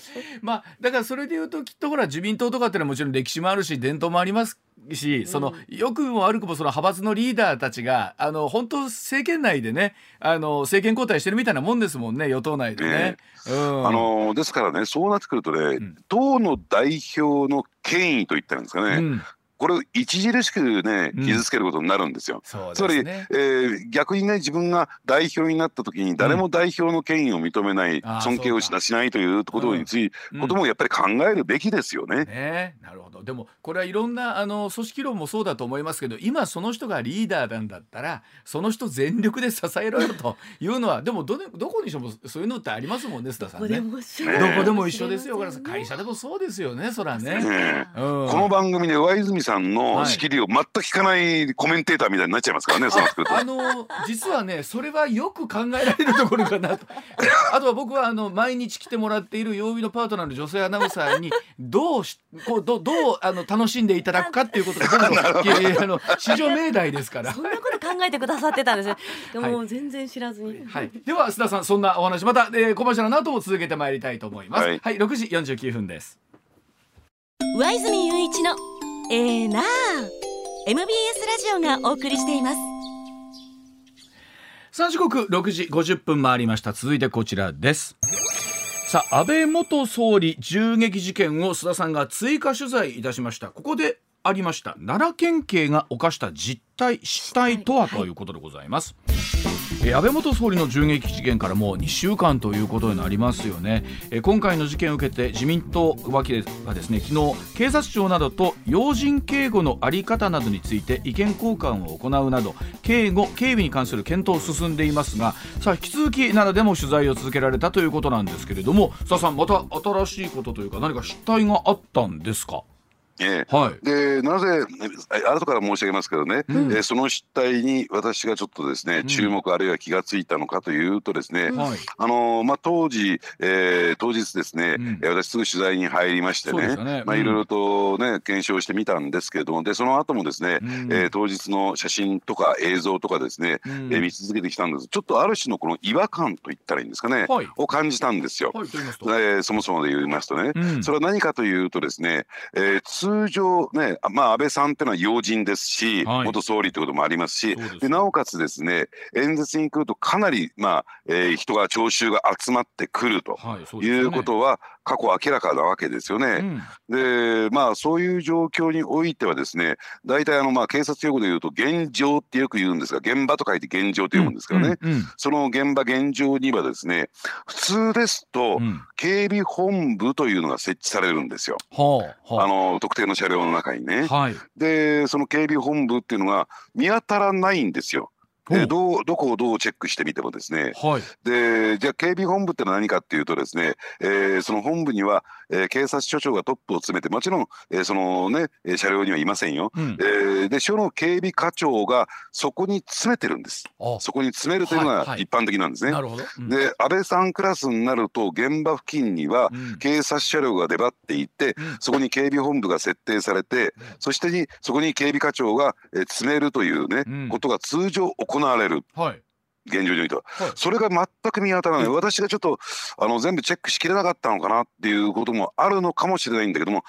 まあだからそれでいうときっとほら自民党とかっていうのはもちろん歴史もあるし伝統もありますし、そのよくも悪くもその派閥のリーダーたちがあの本当政権内でねあの政権交代してるみたいなもんですもんね与党内でね。うん、あのですからねそうなってくるとね、うん、党の代表の権威といったんですかね、うん、これを著しくね傷つけることになるんですよ。うん、つまり、えー、逆にね自分が代表になった時に誰も代表の権威を認めない、うん、尊敬をししないということについて、うん、こともやっぱり考えるべきですよね。ねなるほど。でもこれはいろんなあの組織論もそうだと思いますけど今その人がリーダーなんだったらその人全力で支えろよというのは でもどどこにしてもそういうのってありますもんね須田さんね。どこでも一緒ですよ。会社でもそうですよねそらね。ねこの番組で上泉さんの仕切りを全く聞かないコメンテーターみたいになっちゃいますからね、そうあの実はねそれはよく考えられるところかなと。あとは僕はあの毎日来てもらっている曜日のパートナーの女性アナウンサーにどうしこうどどうあの楽しんでいただくかっていうことが 僕のあの市場命題ですから。そんなこと考えてくださってたんですよでも、はい、全然知らずに、はい、では須田さんそんなお話また、えー、小林の後も続けてまいりたいと思います。はい、はい、6時49分です。上泉雄一のえー、な MBS ラジオがお送りしています。さあ時刻6時50分回りました。続いてこちらです。さあ安倍元総理銃撃事件を須田さんが追加取材いたしました。ここでありました奈良県警が犯した実態失態とはということでございます、え安倍元総理の銃撃事件からもう2週間ということになりますよね、え今回の事件を受けて自民党脇がですね昨日警察庁などと要人警護の在り方などについて意見交換を行うなど警護警備に関する検討を進んでいますがさあ引き続き奈良でも取材を続けられたということなんですけれども佐さんまた新しいことというか何か失態があったんですか？えーはい、でなぜ後から申し上げますけどね、うん、えー、その失態に私がちょっとですね、うん、注目あるいは気がついたのかというとですね、うん、あのまあ、当時、えー、当日ですね、うん、私すぐ取材に入りましてね、ね、まあ、いろいろとね検証してみたんですけれどもでその後もですね、うん、えー、当日の写真とか映像とかですね、うん、えー、見続けてきたんです。ちょっとある種のこの違和感といったらいいんですかね、はい、を感じたんですよ、はい、えー、そもそもで言いますとね、それは何かというとですね、えー、通常ね、まあ、安倍さんっていうのは要人ですし、はい、元総理ってこともありますしでなおかつですね演説に来るとかなり、まあえー、人が聴衆が集まってくるということは、過去明らかなわけですよね。うん、でまあそういう状況においてはですね大体あのまあ警察用語で言うと現状ってよく言うんですが現場と書いて現状と読むんですからね、うんうん、その現場現状にはですね普通ですと、警備本部というのが設置されるんですよ。あの特定の車両の中にね。はい、でその警備本部っていうのが見当たらないんですよ。でどどこをどうチェックしてみてもですね、はい、でじゃあ警備本部ってのは何かっていうとですね、えー、その本部には、えー、警察署長がトップを詰めてもちろん、えー、そのね車両にはいませんよ、うん、えー、で署の警備課長がそこに詰めてるんです。そこに詰めるというのが一般的なんですね、はいはいうん、で安倍さんクラスになると現場付近には警察車両が出張っていて、うん、そこに警備本部が設定されて、そしてにそこに警備課長が、えー、詰めるというね、ことが通常行われる。はい現状においては、はい。それが全く見当たらない、私がちょっとあの全部チェックしきれなかったのかなっていうこともあるのかもしれないんだけども、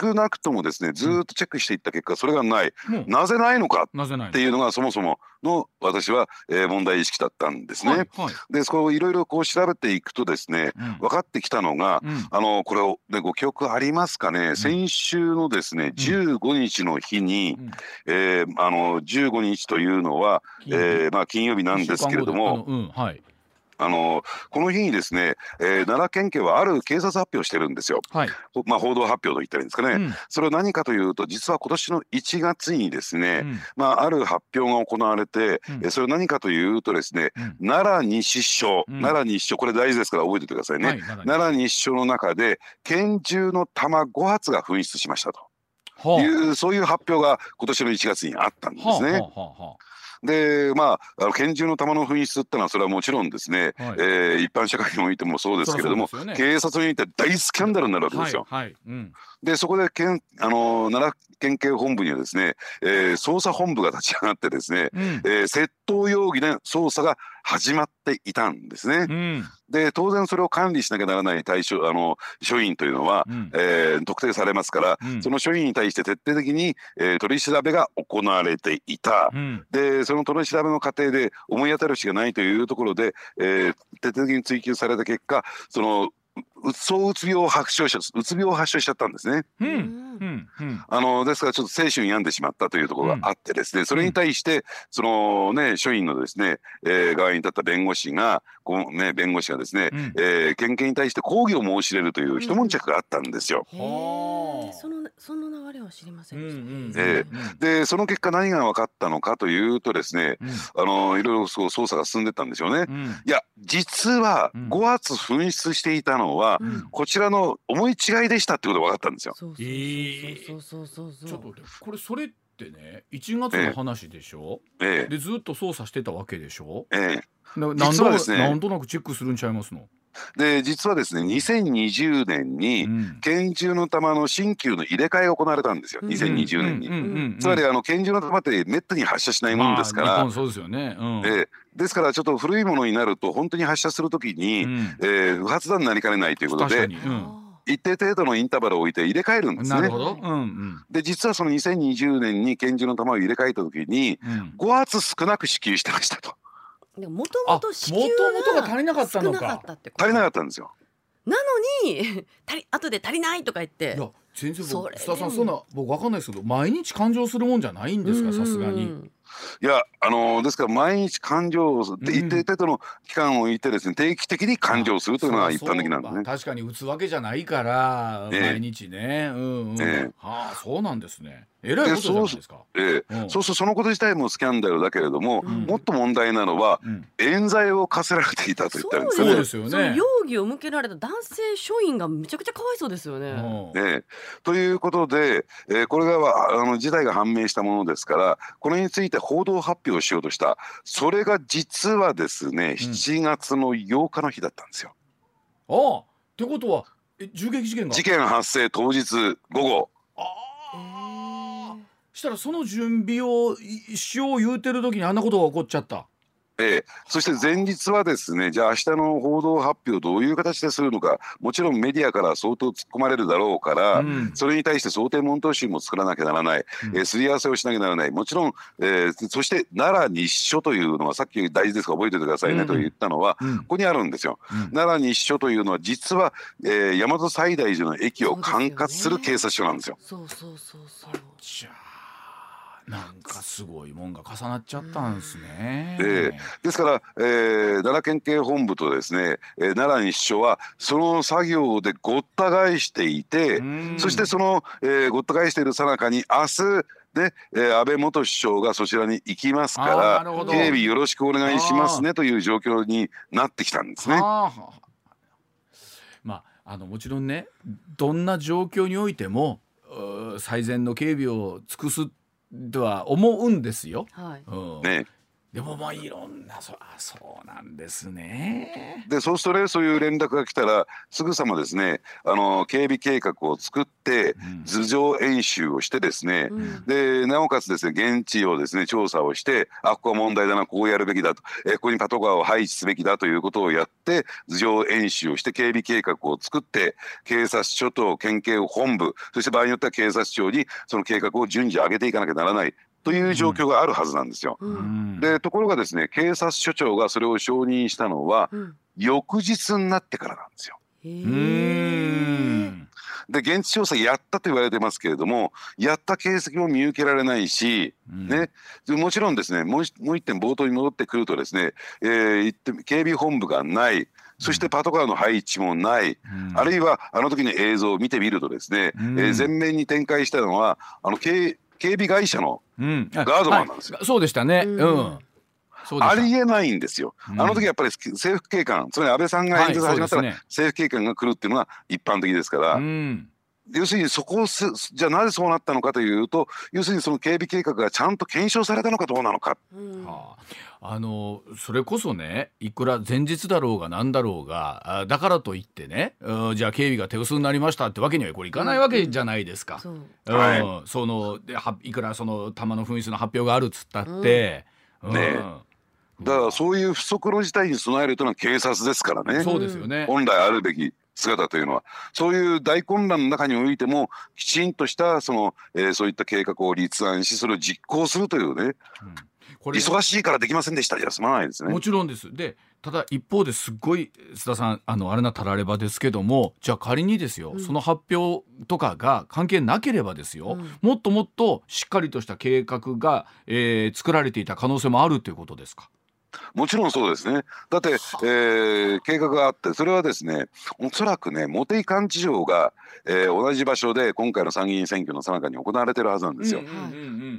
少なくともですねずーっとチェックしていった結果それがない、なぜないのかなぜないっていうのがそもそもの私は、えー問題意識だったんですね。はいはい。でそこをいろいろこう調べていくとですねうん。分かってきたのが、うん。あのこれを、ね、ご記憶ありますかね、先週のですね15日の日に、うん。えーあの15日というのは、金曜日。えーまあ、金曜日なんですけれども、あのこの日にですね、えー奈良県警はある警察発表をしてるんですよ、はい、ほまあ、報道発表と言ったらいいんですかね。うん。それは何かというと実は今年の1月にですね、うん。まあ、ある発表が行われて、うん。えーそれは何かというとですね、うん。奈良西署、うん。奈良西署これ大事ですから覚えておいてくださいね、はい奈良西署の中で拳銃の弾5発が紛失しましたと。はあ。いうそういう発表が今年の1月にあったんですね。はあはあはあはでまああの拳銃の弾の紛失ってのはそれはもちろんですね、はい。えー一般社会においてもそうですけれども、ね。警察において大スキャンダルになるわけですよ。はいはい。うんでそこで県あの奈良県警本部にはですね、えー捜査本部が立ち上がってですね、うん。えー窃盗容疑で捜査が始まっていたんですね。うん。で当然それを管理しなきゃならない対象あの署員というのは、うん。えー特定されますから、うん。その署員に対して徹底的に、えー取り調べが行われていた。うん。でその取り調べの過程で思い当たるしがないというところで、えー徹底的に追及された結果そのうそううつ病を発症しうつ病を発症しちゃったんですね。うん。うん。うん。あのですからちょっと精神病んでしまったというところがあってですね、それに対してそのね署員のですね、えー側に立った弁護士がこうね弁護士がですね、うん。えー県警に対して抗議を申し入れるという一悶着があったんですよ。へえはあそのその流れは知りませうんんでした、うんうんでその結果何が分かったのかというとですねあのいろいろそう捜査が進んでったんですよね。うんうん。いや実はうん。5発紛失していたのは、うん。こちらの思い違いでしたってことが分かったんですよ。そうそうええそうそう。そうそうちょっとこれそれってね1月の話でしょ？ええ。でずっと捜査してたわけでしょ？ええ。なんとなくチェックするんちゃいますの？で実はですね2020年に、うん拳銃の弾の新旧の入れ替えが行われたんですよ、うん。2020年に。うんうんうんつまりあの拳銃の弾ってめったに発射しないもんですから、まあそうですよね。うん。ええ。ですからちょっと古いものになると本当に発射するときに、うん。えー不発弾になりかねないということで一定程度のインターバルを置いて入れ替えるんですね。なるほ。ど。うんうん。で実はその2020年に拳銃の弾を入れ替えたときにうん。5発少なく支給してましたとでもともと支給が足りなかったのか。足りなかったんですよ。なのに足り後で足りないとか言って。いや全然それで僕スタさんそんな僕わかんないですけど毎日感情するもんじゃないんですかさすがに。うんいやあのですから毎日感情をでうん。一定程度の期間を置いてですね定期的に感情するというのが一般的なんですね。そうか。確かに打つわけじゃないから、ええ。毎日ね。うんうん、ええ。はあそうなんですね。えらいことじゃないですか。ええ。うん。そうするとそのこと自体もスキャンダルだけれども、うん。もっと問題なのはうん。冤罪を課せられていたと言ったんですそうよね。ですよね。その容疑を向けられた男性署員がめちゃくちゃかわいそうですよね。えということで、えーこれがあの事態が判明したものですからこれについて報道発表をしようとした。それが実はですね7月の8日の日だったんですよ。ああってことはえ銃撃事件が？事件発生当日午後。あえあ。ーしたらその準備をいしよう言うてる時にあんなことが起こっちゃったええ。そして前日はですねじゃあ明日の報道発表どういう形でするのかもちろんメディアから相当突っ込まれるだろうから、うん。それに対して想定問答集も作らなきゃならない、うん。えーすり合わせをしなきゃならない。もちろん、えーそして奈良日署というのはさっき大事ですから覚えておいてくださいね、うん。と言ったのはうん。ここにあるんですよ。うん。奈良日署というのは実は、えー、大和西大寺の駅を管轄する警察署なんですよ。そうそうそうそう。なんかすごいもんが重なっちゃったんですね。えですから、えー奈良県警本部とですね、えー奈良日署はその作業でごった返していて、うん。そしてその、えーごった返している最中に明日ね、えー安倍元首相がそちらに行きますから警備よろしくお願いしますねという状況になってきたんですね。まああのもちろんねどんな状況においても最善の警備を尽くすとは思うんですよ。はい。うんねでもまあいろんなそあそうなんですね。でそうするとねそういう連絡が来たらすぐさまですねあの警備計画を作ってうん。頭上演習をしてですね、うん。でなおかつですね現地をですね調査をしてあここは問題だなこうやるべきだと、えここにパトカーを配置すべきだということをやって頭上演習をして警備計画を作って警察署と県警本部そして場合によっては警察庁にその計画を順次上げていかなきゃならないという状況があるはずなんですよ。ううん。ん。でところがですね警察署長がそれを承認したのはうん。翌日になってからなんですよ。で現地調査やったと言われてますけれどもやった形跡も見受けられないし、ね、でもちろんですねもう一もう一点冒頭に戻ってくるとですね、えー言って警備本部がないそしてパトカーの配置もない、うん。あるいはあの時の映像を見てみるとですね、うん。えー前面に展開したのはあの警警備会社のうん。ガードマンなんですよ。はい。そうでしたね。ううん。ありえないんですよ。うん。あの時やっぱり政府警官つまり安倍さんが演説始まったら、政府警官が来るっていうのが一般的ですから、うん。要するにそこをすじゃあなぜそうなったのかというと要するにその警備計画がちゃんと検証されたのかどうなのか。うん。はあ、あのそれこそねいくら前日だろうが何だろうがあだからといってねうんじゃあ警備が手薄になりましたってわけにはこれいかないわけじゃないですか。そう。うんはそのではいくらその玉の紛失の発表があるっつったって、うん。ねだからそういう不測の事態に備えるというのは警察ですからね。そうですよね。本来あるべき姿というのはそういう大混乱の中においてもきちんとしたその、えーそういった計画を立案しそれを実行するというねうんこれ忙しいからできませんでしたじゃ済まないですねも。ちろんです。でただ一方ですっごい須田さんあのあれなたらればですけどもじゃあ仮にですよ、うんその発表とかが関係なければですよ、うんもっともっとしっかりとした計画が、えー作られていた可能性もあるということですか？もちろんそうですね。だって、えー計画があってそれはですねおそらくね茂木幹事長が、えー同じ場所で今回の参議院選挙の最中に行われてるはずなんですよ。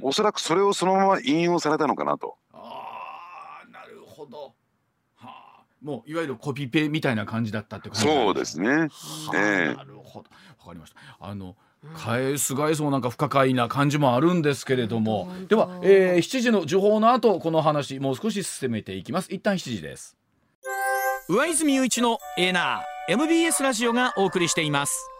おそらくそれをそのまま引用されたのかなと。あーなるほど。はあ、もういわゆるコピペみたいな感じだったって感じなんそうですね。はあええなるほど。わかりました。あの返す返そうなんか不可解な感じもあるんですけれども。では、えー、7時の時報の後この話もう少し進めていきます。一旦7時です。上泉雄一のエナー。MBS ラジオがお送りしています。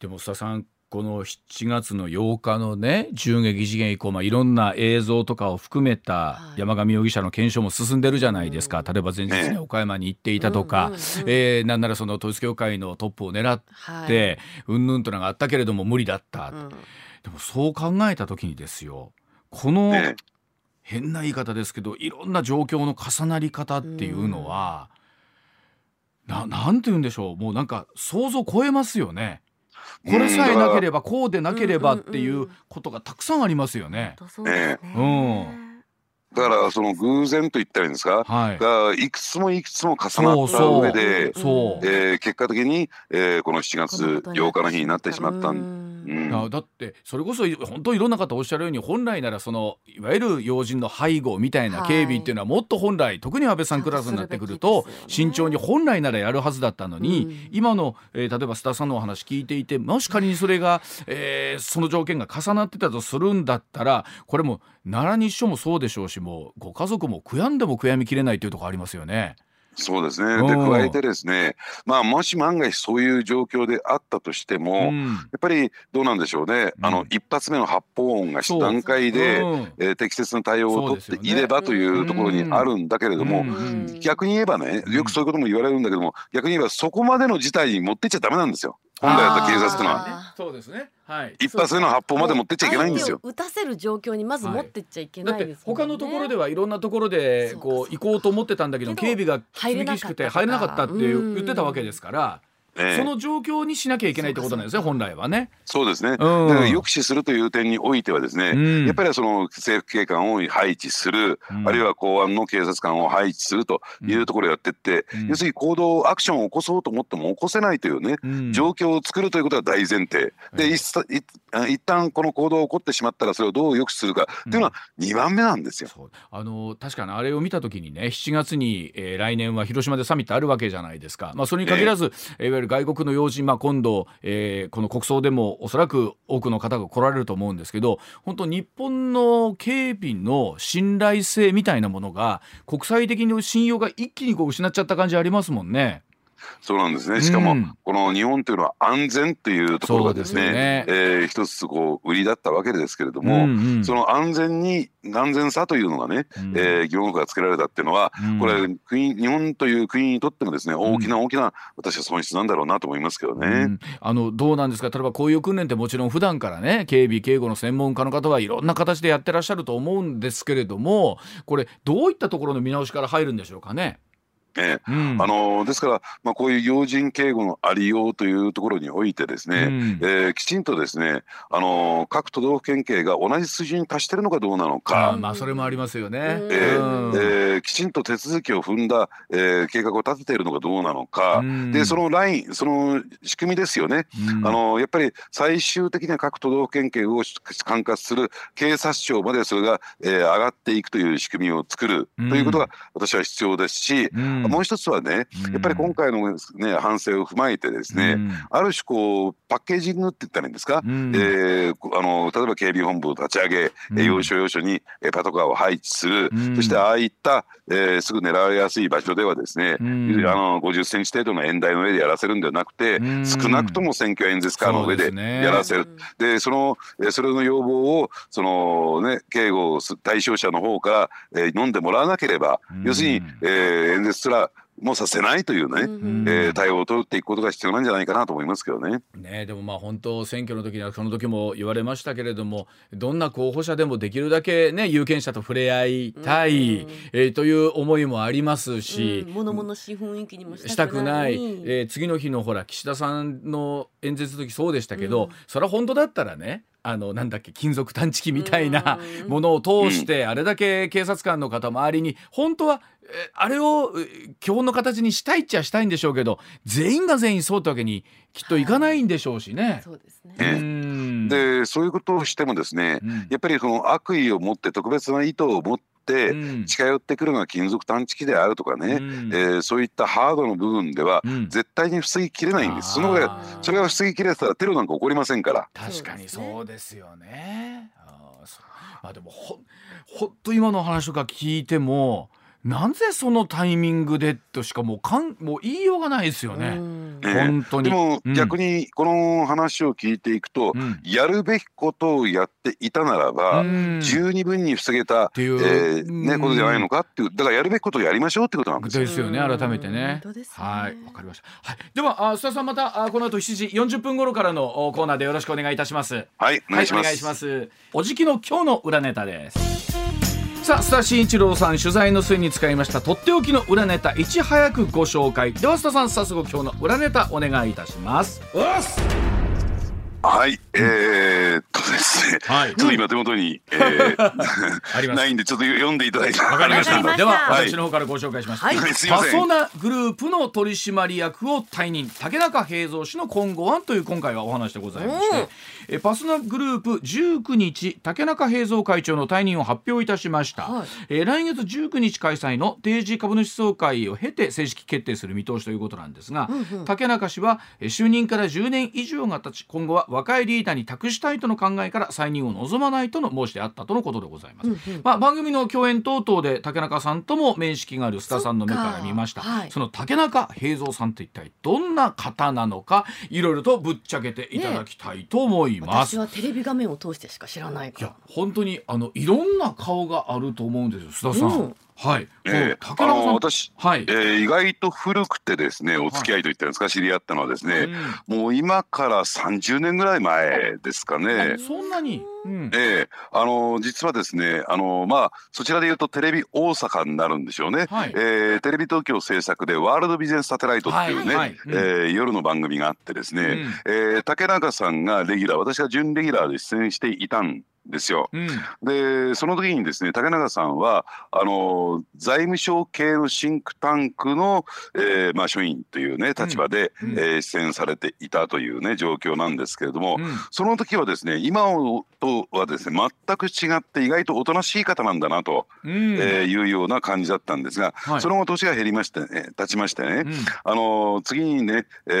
でも須田さんこの7月の8日のね銃撃事件以降、まあ、いろんな映像とかを含めたはい。山上容疑者の検証も進んでるじゃないですか、例えば前日にね岡山に行っていたとか、うんうんうんえーなんならその統一教会のトップを狙っはい。て、うんぬんとのがあったけれども無理だった、うん。でもそう考えた時にですよこのね変な言い方ですけどいろんな状況の重なり方っていうのは、ななんて言うんでしょう。もうなんか想像超えますよね。これさえなければこうでなければっていうことがたくさんありますよね。うですねだからその偶然と言ったらいいんですか？はい。がいくつもいくつも重なった上で、そう。えー結果的に、えーこの7月8日の日になってしまったんんうん。あだってそれこそい本当いろんな方おっしゃるように本来ならそのいわゆる要人の背後みたいな警備っていうのはもっと本来特に安倍さんクラスになってくると慎重に本来ならやるはずだったのに、うん。今の、えー例えば須田さんのお話聞いていてもし仮にそれが、えーその条件が重なってたとするんだったらこれも奈良日署もそうでしょうしもうご家族も悔やんでも悔やみきれないというところありますよね。そうですね。でうん加えてですね、まあもし万が一そういう状況であったとしても、うんやっぱりどうなんでしょうね。うんあの一発目の発砲音がした段階で、うんえー適切な対応を取っていればというところにあるんだけれども、逆に言えばね、よくそういうことも言われるんだけども、逆に言えばそこまでの事態に持ってっちゃダメなんですよ。本来だったら警察ってのは。あそうですね。はい。一発目の発砲まで持ってっちゃいけないんですよ。相手を打たせる状況にまず持ってっちゃいけだってないですもんね。他のところではいろんなところでこう行こうと思ってたんだけど警備が厳しくて入れなかったって言ってたわけですから、ええ。その状況にしなきゃいけないってことなんですね本来はね。そうですね。だうん。から抑止するという点においてはですね、うん。やっぱりその政府警官を配置する、うん。あるいは公安の警察官を配置するというところをやってって、うん。要するに行動アクションを起こそうと思っても起こせないというね、うん。状況を作るということが大前提。でいあ一旦この行動が起こってしまったらそれをどう抑止するかっていうのは2番目なんですよ。あの確かにあれを見た時にね7月に、えー来年は広島でサミットあるわけじゃないですか、まあ、それに限らず、えーいわゆる外国の要人、まあ、今度、えー、この国葬でもおそらく多くの方が来られると思うんですけど本当日本の警備の信頼性みたいなものが国際的に信用が一気にこう失っちゃった感じありますもんね。そうなんですね。しかも、うん、この日本というのは安全というところがですね、ねえー、一つこう売りだったわけですけれども、うんうん、その安全に安全さというのがね、うん、えー、疑問符がつけられたっていうのは、うん、これ国日本という国にとってもですね大きな大きな私は損失なんだろうなと思いますけどね。うん、あのどうなんですか？例えばこういう訓練ってもちろん普段からね警備警護の専門家の方はいろんな形でやってらっしゃると思うんですけれどもこれどういったところの見直しから入るんでしょうかね？ね、うん、あのですから、まあ、こういう要人警護のありようというところにおいてですね、うん、えー、きちんとですねあの各都道府県警が同じ水準に達しているのかどうなのか、まあ、それもありますよね、えー、えー、きちんと手続きを踏んだ、えー、計画を立てているのかどうなのか、うん、でそのラインその仕組みですよね、あのやっぱり最終的には各都道府県警を管轄する警察庁までそれが、えー、上がっていくという仕組みを作るということが私は必要ですし、もう一つはね、やっぱり今回の、ね、反省を踏まえてですね、ある種こうパッケージングって言ったらいいんですか、うん、えー、あの例えば警備本部を立ち上げ、うん、要所要所にパトカーを配置する、うん、そしてああいった、えー、すぐ狙われやすい場所ではですね、うん、あの50センチ程度の演台の上でやらせるんではなくて、少なくとも選挙演説カーの上でやらせる。で、そのそれの要望をそのね警護対象者の方から、えー、飲んでもらわなければ、要するに、えー、演説すらもさせないというね、うん、えー、対応を取っていくことが必要なんじゃないかなと思いますけどね。ねでもまあ本当選挙の時にはその時も言われましたけれどもどんな候補者でもできるだけね有権者と触れ合いたい、うん、えー、という思いもありますし、うん、物々しい雰囲気にもしたくない、えー、次の日のほら岸田さんの演説の時そうでしたけど、うん、それは本当だったらねあのなんだっけ金属探知機みたいなものを通して、あれだけ警察官の方周りに本当はあれを基本の形にしたいっちゃしたいんでしょうけど全員が全員そうってわけにきっといかないんでしょうしね。そうですね。でそういうことをしてもですね、うん、やっぱりその悪意を持って特別な意図を持って近寄ってくるのが金属探知機であるとかね、うん、えー、そういったハードの部分では絶対に防ぎきれないんです、その上それが防ぎきれたらテロなんか起こりませんから。確かにそうですよね。あでもほほっと今の話とか聞いてもなぜそのタイミングでとしかもうかんもう言いようがないですよね。本当に。でも逆にこの話を聞いていくと、うん、やるべきことをやっていたならば、うん、十二分に防げた、っていう、えー、ね、ことじゃないのかっていうだからやるべきことをやりましょうってことなんですよ。ですよね改めてね。はいわかりました。はい、ではあ須田さんまたあこの後7時40分頃からのコーナーでよろしくお願いいたします。はいお願いします。はい、お願いします。おじきの今日の裏ネタです。さあ須田慎一郎さん取材の末に使いましたとっておきの裏ネタいち早くご紹介。では須田さん早速今日の裏ネタお願いいたします。はい、えー、っとですね、はい、ちょっと今手元に、えー、ないんでちょっと読んでいただいて。わかりました。では私の方からご紹介します、はい、パソナグループの取締役を退任。竹中平蔵氏の今後案という今回はお話でございましてえパソナグループ19日竹中平蔵会長の退任を発表いたしました、はい、え来月19日開催の定時株主総会を経て正式決定する見通しということなんですが、うんうん、竹中氏は就任から10年以上が経ち今後は若いリーダーに託したいとの考えから再任を望まないとの申し出あったとのことでございます、うんうん、まあ、番組の共演等々で竹中さんとも面識がある須田さんの目から見ました。そはい、その竹中平蔵さんと一体どんな方なのかいろいろとぶっちゃけていただきたいと思います、ね、私はテレビ画面を通してしか知らないいや本当にあのいろんな顔があると思うんですよ須田さん、うんはい。えー、あの私、はい、えー、意外と古くてですね、お付き合いといったんですか、はい、知り合ったのはですね、うん、もう今から30年ぐらい前ですかね。そんなに？うん、えー、あの実はですね、あのまあそちらで言うとテレビ大阪になるんでしょうね。はい、えー、テレビ東京制作でワールドビジネスサテライトっていうね、えー、夜の番組があってですね、うん、えー、竹中さんがレギュラー、私が準レギュラーで出演していたんですよ。うん。でその時にですね竹中さんはあの財務省系のシンクタンクの、えーまあ、署員というね立場で、うん。えー出演されていたというね状況なんですけれども、うん。その時はですね今とはですね全く違って意外とおとなしい方なんだなと、うん。えーいうような感じだったんですが、はい。その後年が減りましてね経ちましてね、うん。あの次にね、え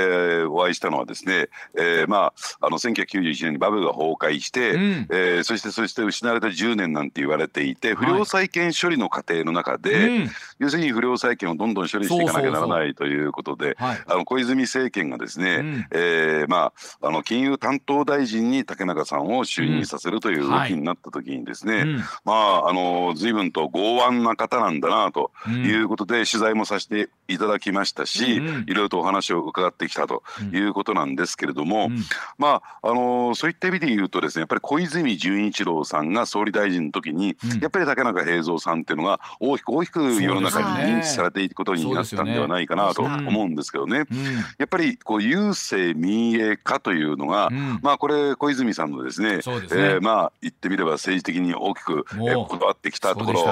ーお会いしたのはですね、えーまああの1991年にバブルが崩壊して、うん。えーそしてそして失われた10年なんて言われていてはい。不良債権処理の過程の中うで、ん。要するに不良債権をどんどん処理していかなきゃならないということではい。あの小泉政権がですね、うん。えーまあ、あの金融担当大臣に竹中さんを就任させるという動きになった時にですね、うん。まああの随分と剛腕な方なんだなとうん。いうことで取材もさせていただきましたし、うんいろいろとお話を伺ってきたということなんですけれども、うん。まああのそういった意味で言うとですねやっぱり小泉純一郎さんが総理大臣の時に、うん。やっぱり竹中平蔵さんっていうのが大きく大きく世の中に認知されていくことになったんではないかなと思うんですけどね。うん。やっぱりこう郵政民営化というのが、うん。まあこれ小泉さんのですねですね。えーまあ言ってみれば政治的に大きく、こだわってきたところ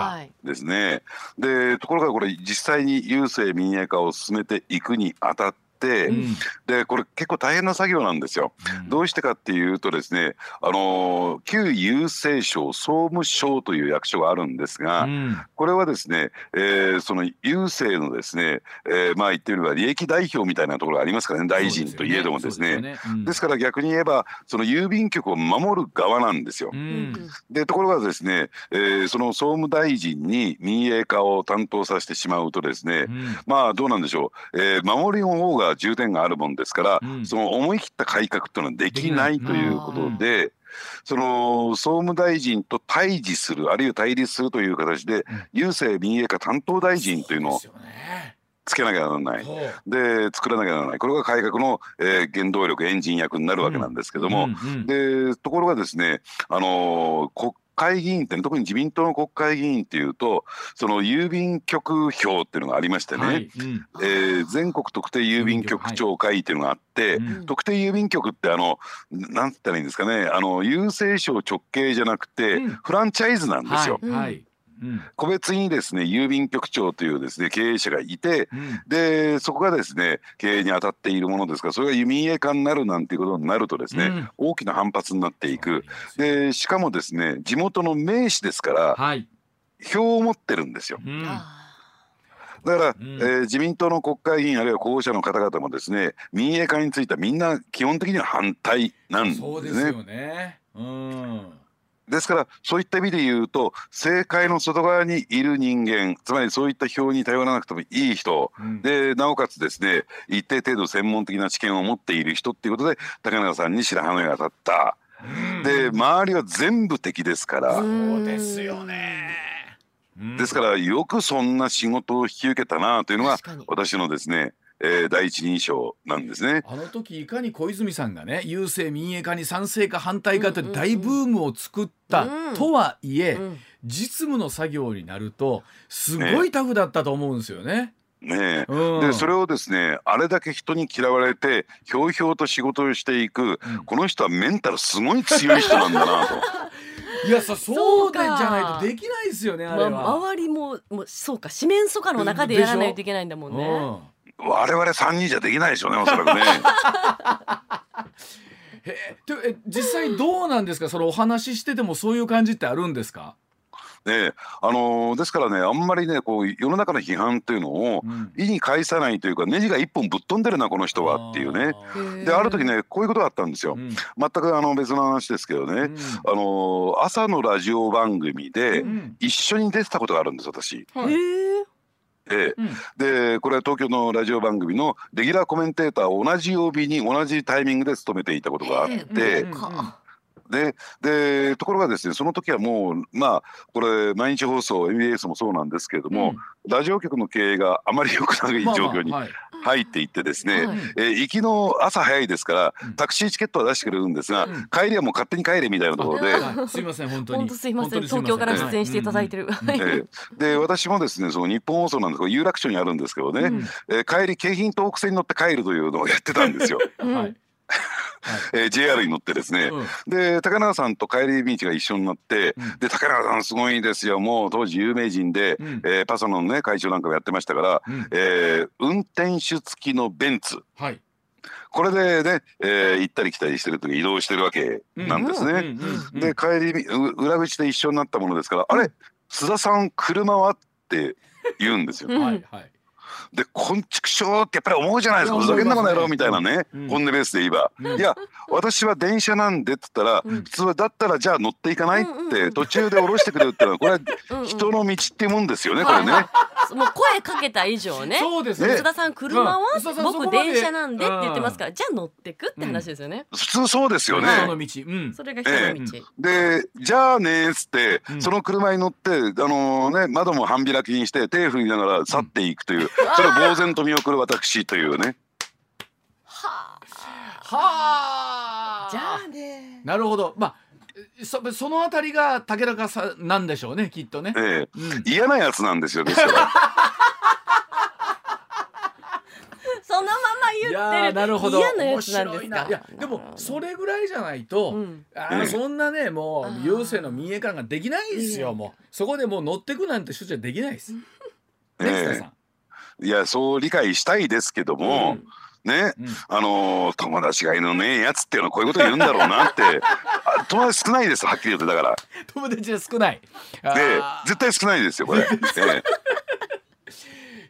ですね。でところがこれ実際に郵政民営化を進めていくにあたって、うん。でこれ結構大変な作業なんですよ。うん。どうしてかっていうとですね、あのー旧郵政省総務省という役所があるんですが、うん。これはですね、えーその郵政のですね、えーまあ言ってみれば利益代表みたいなところがありますからね、大臣といえどもですね。ですから逆に言えばその郵便局を守る側なんですよ。でところがですね、えーその総務大臣に民営化を担当させてしまうとですね、うん。まあどうなんでしょう、えー守りの方が重点があるもんですから、うん。その思い切った改革っていうのはできないということで。その総務大臣と対峙するあるいは対立するという形で、郵政民営化担当大臣というのをつけなきゃならない。で作らなきゃならない。これが改革の、えー原動力エンジン役になるわけなんですけども、でところがですね、あのー国会議員って特に自民党の国会議員っていうとその郵便局票っていうのがありましてね、はいうん。えー全国特定郵便局長会っていうのがあって、うん。特定郵便局ってあのなんて言ったらいいんですかね。あの郵政省直系じゃなくて、うん。フランチャイズなんですよ。はいはいうん。個別にですね郵便局長というですね経営者がいてうん。でそこがですね経営に当たっているものですからそれが民営化になるなんていうことになるとですね、うん。大きな反発になっていく。でしかもですね地元の名士ですからはい。票を持ってるんですよ。うん。あだから、うん。えー自民党の国会議員あるいは候補者の方々もですね民営化についてはみんな基本的には反対なんですね。そうですよね。うんですからそういった意味で言うと政界の外側にいる人間つまりそういった票に頼らなくてもいい人うん。でなおかつですね一定程度専門的な知見を持っている人っていうことで竹中さんに白羽の矢が立った。で周りは全部敵ですから、そうですよね。うんですからよくそんな仕事を引き受けたなというのが私のですね、えー第一印象なんですね。あの時いかに小泉さんがね郵政民営化に賛成か反対かという大ブームを作ったうん。とはいえ、うん。実務の作業になるとすごいタフだったと思うんですよね。ねえ。うん。でそれをですねあれだけ人に嫌われてひょうひょうと仕事をしていく、うん。この人はメンタルすごい強い人なんだなと。いやさそうでじゃないとできないですよねあれは。まあ、周りももうそうか。四面楚歌の中でやらないといけないんだもんね。うん我々3人じゃできないでしょうねおそらくね。へ えでえ実際どうなんですか？そのお話ししててもそういう感じってあるんですか、ねえあのーですからねあんまりねこう世の中の批判というのをうん意に介さないというかネジが一本ぶっ飛んでるなこの人はっていうね。である時ねこういうことがあったんですよ。うん全くあの別の話ですけどね、うんあのー朝のラジオ番組でうん一緒に出てたことがあるんです私。へえ。ええ。うん。でこれは東京のラジオ番組のレギュラーコメンテーターを同じ曜日に同じタイミングで務めていたことがあって、ででところがですねその時はもうまあこれ毎日放送 MBS もそうなんですけれども、ラジオ局の経営があまり良くないまあまあ状況にはい入っていってですね、はい。えー行きの朝早いですからうん。タクシーチケットは出してくれるんですが、うん。帰りはもう勝手に帰れみたいなところで。はい。すいません本当に。本当すいません東京から出演していただいてる。る。うんうん。ええで私もですねその日本放送なんですけど有楽町にあるんですけどね、うん。えー帰り京浜東北線に乗って帰るというのをやってたんですよ。う んはいえー JR に乗ってですね、うん。で高永さんと帰り道が一緒になって、うん。で高永さんすごいですよ。もう当時有名人で、うん。えーパソのね会長なんかもやってましたから、うん。えー運転手付きのベンツ。はい。これでね、えー行ったり来たりしてる時移動してるわけなんですね。で帰りう裏口で一緒になったものですから「あれ須田さん車は?」って言うんですよ。うん。はいはいで「こんちくしょう」ってやっぱり思うじゃないですか。ふざけんなこの野郎思いみたいなね、うん。本音ベースで言えば「うん。いや私は電車なんで」って言ったら、うん。普通はだったらじゃあ乗っていかないって途中で降ろしてくれるってのはこれは 人の道っていうもんですよねこれね。もう声かけた以上ね。そうですね。須田さん車は僕で電車なんでって言ってますからじゃあ乗ってくって話ですよね。普通そうですよね。人の道。うん。それが人の道。でじゃあねっつって、うん。その車に乗って、あのね、窓も半開きにして手振りながら去っていくという、それを呆然と見送る私というね。ははあ。あじゃあね。なるほど。まあそそのあたりが竹中さんなんでしょうねきっとね、ええ。うん、嫌なやつなんですよですからそのまま言ってる。ーなるほど。嫌なやつなんですか？いやでもそれぐらいじゃないと、うん。あそんなねもうあー。優勢の見え感ができないですよもう。そこでもう乗ってくなんて処置はできないです。ねえさんいやそう理解したいですけども、ねうん。あのー友達がいるのねえやつっていうのはこういうこと言うんだろうなって。あ友達少ないですはっきり言ってだから。友達は少ない。あでー。絶対少ないですよこれ、ええ。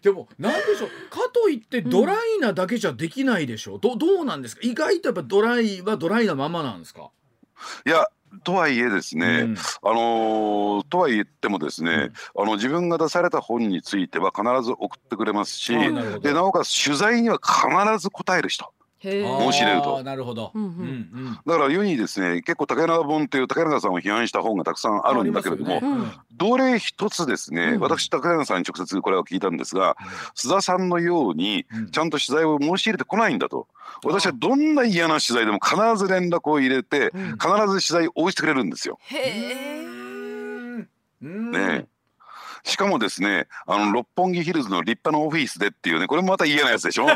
でもなんでしょう。かといってドライなだけじゃできないでしょ。う、どどうなんですか？意外とやっぱドライはドライなままなんですか、いやとはいえですね、うん。あのーとは言ってもですね、あの自分が出された本については必ず送ってくれますしでなおかつ取材には必ず答える人申し入れると。なるほど、うんうん。うんだから世にですね結構竹中本という竹中さんを批判した本がたくさんあるんだけれども、どれ一つですね、うん。私竹中さんに直接これを聞いたんですが須田さんのようにうん。ちゃんと取材を申し入れてこないんだと。私はどんな嫌な取材でも必ず連絡を入れてうん。必ず取材を応じてくれるんですよ。ねしかもですねあの六本木ヒルズの立派なオフィスでっていうねこれもまた嫌なやつでしょ？ね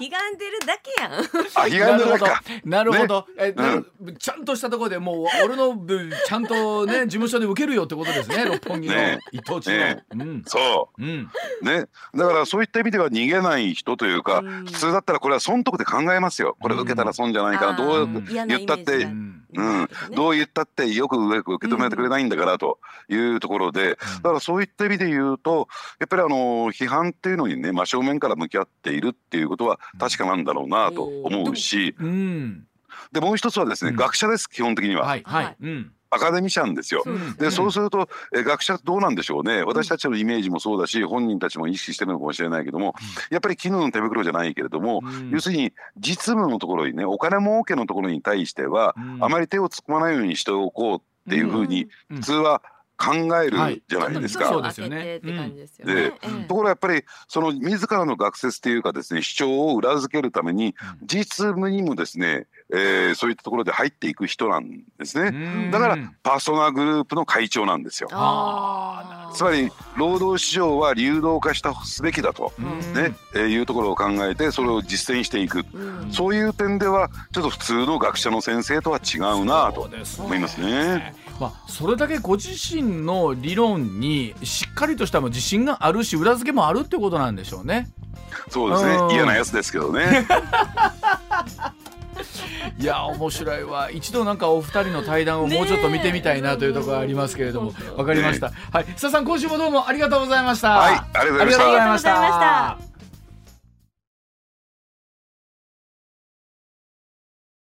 悲願でるだけやん。あ悲願でだか。なるほど、えうちゃんとしたところでもう俺の分ちゃんとね事務所で受けるよってことですね 六本木のね。一等地の、ね。うん。そう。ね。だからそういった意味では逃げない人というかうん。普通だったらこれは損得で考えますよ。これ受けたら損じゃないかなどう言ったってうん。うん、どう言ったってよく受け止めてくれないんだからというところで、だからそういった意味で言うとやっぱりあの批判っていうのにね真正面から向き合っているっていうことは確かなんだろうなと思うし、うん。でもう一つはですね、うん。学者です基本的には、はいはい、はい。うんアカデミシャンですよ。でそうするとえ学者どうなんでしょうね。私たちのイメージもそうだし本人たちも意識してるのかもしれないけどもやっぱり絹の手袋じゃないけれども、うん。要するに実務のところにねお金儲けのところに対しては、うん。あまり手を突っ込まないようにしておこうっていうふうにうん普通は考えるはい。じゃないですか。そうそうでね。ねって感じですよでねええ。ところがやっぱりその自らの学説というかですね主張を裏付けるために実務にもですね、えーそういったところで入っていく人なんですね。うんだからパーソナグループの会長なんですよ。つまり労働市場は流動化したすべきだと、うんねえーいうところを考えてそれを実践していく、うんそういう点ではちょっと普通の学者の先生とは違うなと思いますね。まあ、それだけご自身の理論にしっかりとした自信があるし裏付けもあるってことなんでしょうね。そうですうんね嫌なやつですけどね。いや面白いわ。一度なんかお二人の対談をもうちょっと見てみたいなというところがありますけれども。わかりました。はい、須田さん今週もどうもありがとうございました。はいありがとうございました。